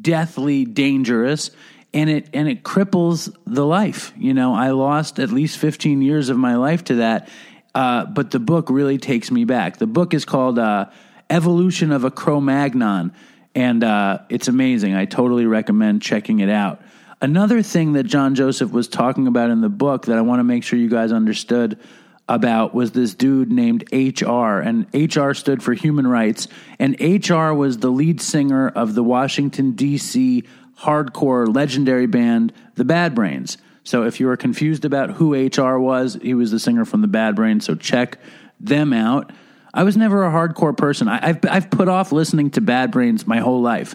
deathly dangerous and it and it cripples the life. You know, I lost at least 15 years of my life to that. Uh, but the book really takes me back. The book is called uh, Evolution of a Cro-Magnon, and uh, it's amazing. I totally recommend checking it out. Another thing that John Joseph was talking about in the book that I want to make sure you guys understood about was this dude named HR, and HR stood for human rights. And HR was the lead singer of the Washington, D.C. hardcore legendary band, the Bad Brains. So if you were confused about who HR was, he was the singer from the Bad Brains, so check them out. I was never a hardcore person. I, I've, I've put off listening to Bad Brains my whole life.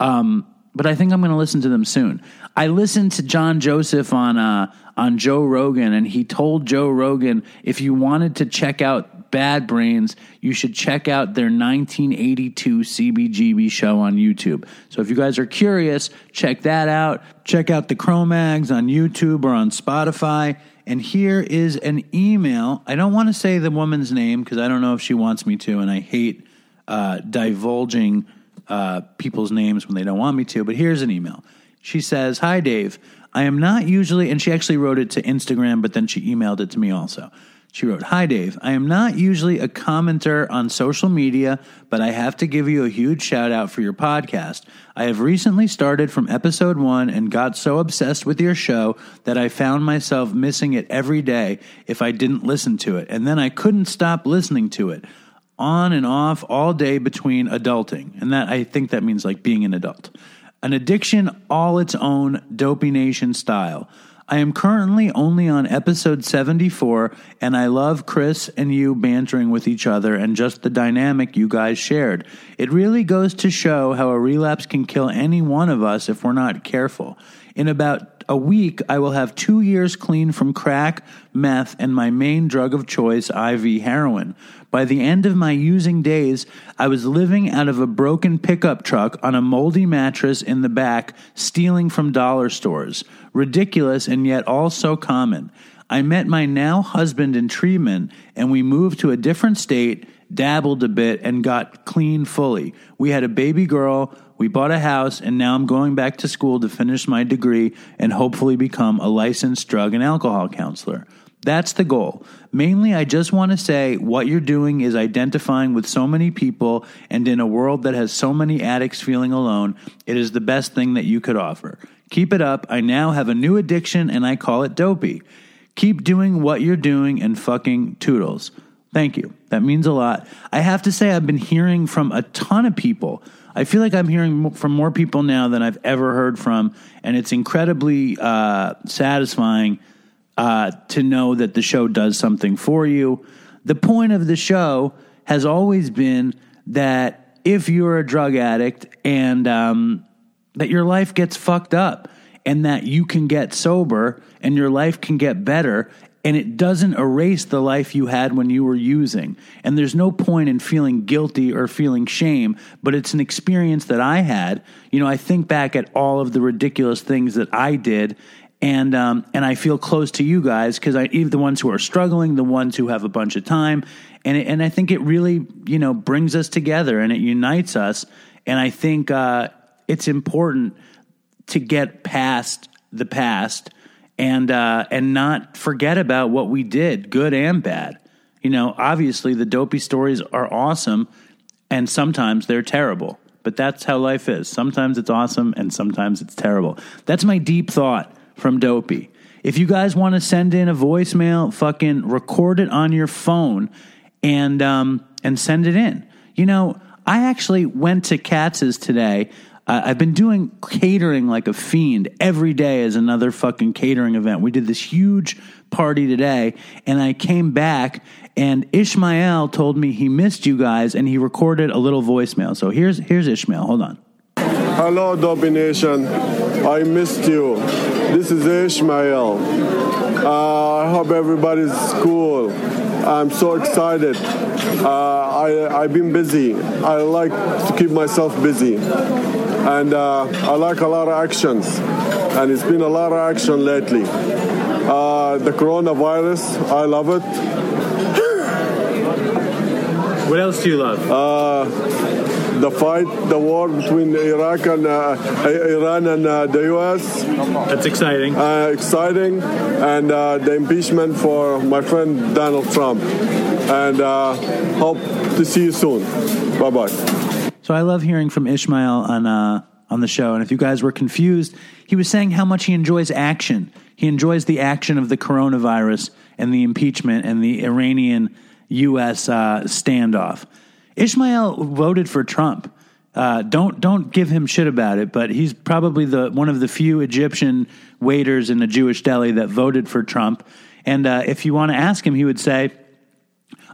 Um, but I think I'm going to listen to them soon. I listened to John Joseph on uh, on Joe Rogan, and he told Joe Rogan if you wanted to check out Bad Brains, you should check out their 1982 CBGB show on YouTube. So if you guys are curious, check that out. Check out the Cro-Mags on YouTube or on Spotify. And here is an email. I don't want to say the woman's name because I don't know if she wants me to, and I hate uh, divulging uh, people's names when they don't want me to. But here's an email. She says, Hi, Dave. I am not usually, and she actually wrote it to Instagram, but then she emailed it to me also. She wrote, Hi, Dave. I am not usually a commenter on social media, but I have to give you a huge shout out for your podcast. I have recently started from episode one and got so obsessed with your show that I found myself missing it every day if I didn't listen to it. And then I couldn't stop listening to it on and off all day between adulting. And that, I think that means like being an adult. An addiction all its own Dopey Nation style. I am currently only on episode 74, and I love Chris and you bantering with each other and just the dynamic you guys shared. It really goes to show how a relapse can kill any one of us if we're not careful. In about a week, I will have two years clean from crack, meth, and my main drug of choice, IV heroin. By the end of my using days, I was living out of a broken pickup truck on a moldy mattress in the back, stealing from dollar stores. Ridiculous and yet all so common. I met my now husband in treatment, and we moved to a different state, dabbled a bit, and got clean fully. We had a baby girl, we bought a house, and now I'm going back to school to finish my degree and hopefully become a licensed drug and alcohol counselor. That's the goal. Mainly, I just want to say what you're doing is identifying with so many people, and in a world that has so many addicts feeling alone, it is the best thing that you could offer. Keep it up. I now have a new addiction, and I call it dopey. Keep doing what you're doing and fucking toodles. Thank you. That means a lot. I have to say, I've been hearing from a ton of people. I feel like I'm hearing from more people now than I've ever heard from, and it's incredibly uh, satisfying uh, to know that the show does something for you. The point of the show has always been that if you're a drug addict and um, that your life gets fucked up and that you can get sober and your life can get better and it doesn't erase the life you had when you were using. And there's no point in feeling guilty or feeling shame, but it's an experience that I had. You know, I think back at all of the ridiculous things that I did and um, and I feel close to you guys because I even the ones who are struggling, the ones who have a bunch of time, and it, and I think it really you know brings us together and it unites us, and I think uh, it's important to get past the past and uh, and not forget about what we did, good and bad. You know, obviously the dopey stories are awesome, and sometimes they're terrible. But that's how life is. Sometimes it's awesome, and sometimes it's terrible. That's my deep thought from Dopey. If you guys want to send in a voicemail, fucking record it on your phone and um, and send it in. You know, I actually went to Katz's today. Uh, I've been doing catering like a fiend every day as another fucking catering event. We did this huge party today, and I came back, and Ishmael told me he missed you guys, and he recorded a little voicemail. So here's here's Ishmael. Hold on. Hello, Dopey Nation. I missed you. This is Ishmael. Uh, I hope everybody's cool. I'm so excited. Uh, I, I've been busy. I like to keep myself busy. And uh, I like a lot of actions. And it's been a lot of action lately. Uh, the coronavirus, I love it. What else do you love? The fight, the war between Iraq and uh, Iran and uh, the U.S. That's exciting. Uh, exciting, and uh, the impeachment for my friend Donald Trump. And uh, hope to see you soon. Bye bye. So I love hearing from Ishmael on uh, on the show. And if you guys were confused, he was saying how much he enjoys action. He enjoys the action of the coronavirus and the impeachment and the Iranian U.S. Uh, standoff. Ishmael voted for Trump. Uh, don't don't give him shit about it, but he's probably the one of the few Egyptian waiters in a Jewish deli that voted for Trump. And uh, if you want to ask him, he would say,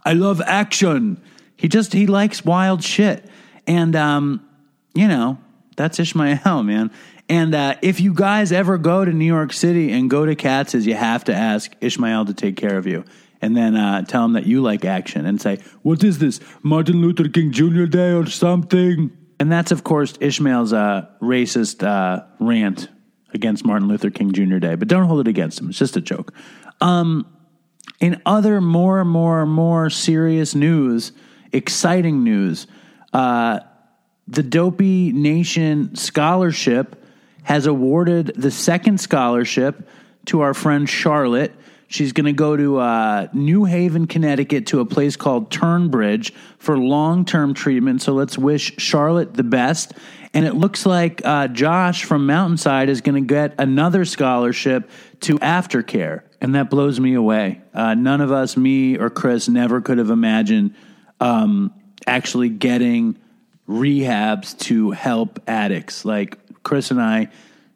"I love action." He just he likes wild shit, and um, you know that's Ishmael, man. And uh, if you guys ever go to New York City and go to Katz's, you have to ask Ishmael to take care of you. And then uh, tell them that you like action and say, What is this, Martin Luther King Jr. Day or something? And that's, of course, Ishmael's uh, racist uh, rant against Martin Luther King Jr. Day, but don't hold it against him. It's just a joke. Um, in other more, and more, more serious news, exciting news, uh, the Dopey Nation Scholarship has awarded the second scholarship to our friend Charlotte. She's going to go to uh, New Haven, Connecticut, to a place called Turnbridge for long term treatment. So let's wish Charlotte the best. And it looks like uh, Josh from Mountainside is going to get another scholarship to aftercare. And that blows me away. Uh, none of us, me or Chris, never could have imagined um, actually getting rehabs to help addicts. Like Chris and I,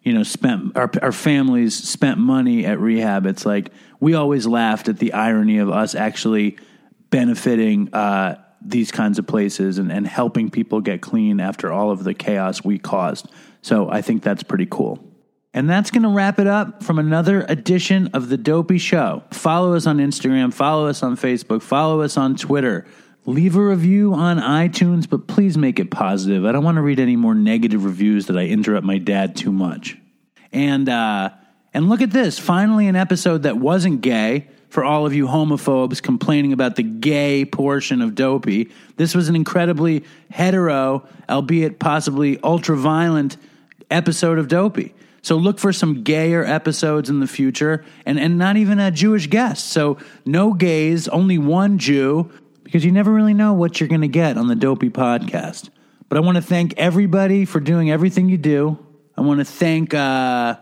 you know, spent our our families spent money at rehab. It's like we always laughed at the irony of us actually benefiting uh, these kinds of places and, and helping people get clean after all of the chaos we caused. So I think that's pretty cool. And that's going to wrap it up from another edition of The Dopey Show. Follow us on Instagram, follow us on Facebook, follow us on Twitter. Leave a review on iTunes, but please make it positive. I don't want to read any more negative reviews that I interrupt my dad too much. And uh, and look at this, finally an episode that wasn't gay for all of you homophobes complaining about the gay portion of Dopey. This was an incredibly hetero, albeit possibly ultra violent episode of Dopey. So look for some gayer episodes in the future and, and not even a Jewish guest. So no gays, only one Jew, because you never really know what you're going to get on the Dopey podcast. But I want to thank everybody for doing everything you do. I want to thank, uh,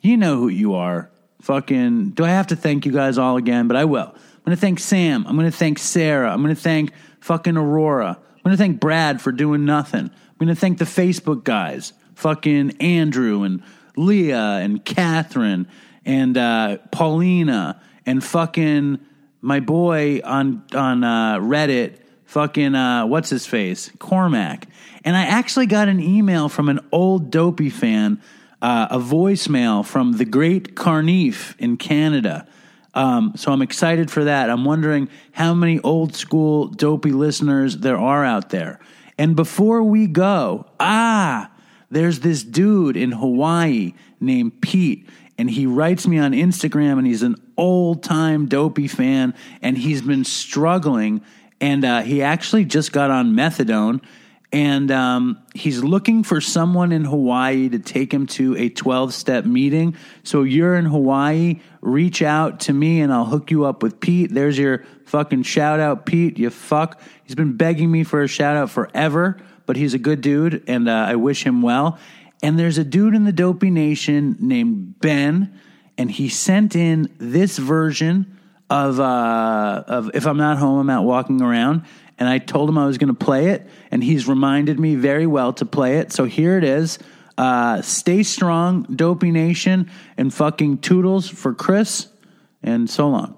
you know who you are. Fucking, do I have to thank you guys all again? But I will. I'm going to thank Sam. I'm going to thank Sarah. I'm going to thank fucking Aurora. I'm going to thank Brad for doing nothing. I'm going to thank the Facebook guys, fucking Andrew and Leah and Catherine and uh, Paulina and fucking my boy on on uh, Reddit, fucking uh, what's his face, Cormac. And I actually got an email from an old dopey fan, uh, a voicemail from the great Karneef in Canada. Um, so I'm excited for that. I'm wondering how many old school dopey listeners there are out there. And before we go, ah, there's this dude in Hawaii named Pete, and he writes me on Instagram, and he's an old time dopey fan, and he's been struggling. And uh, he actually just got on methadone, and um, he's looking for someone in Hawaii to take him to a 12 step meeting. So you're in Hawaii, reach out to me, and I'll hook you up with Pete. There's your fucking shout out, Pete. You fuck. He's been begging me for a shout out forever but he's a good dude, and uh, I wish him well. And there's a dude in the Dopey Nation named Ben, and he sent in this version of uh, of If I'm Not Home, I'm Out Walking Around. And I told him I was going to play it, and he's reminded me very well to play it. So here it is. Uh, stay strong, Dopey Nation, and fucking toodles for Chris, and so long.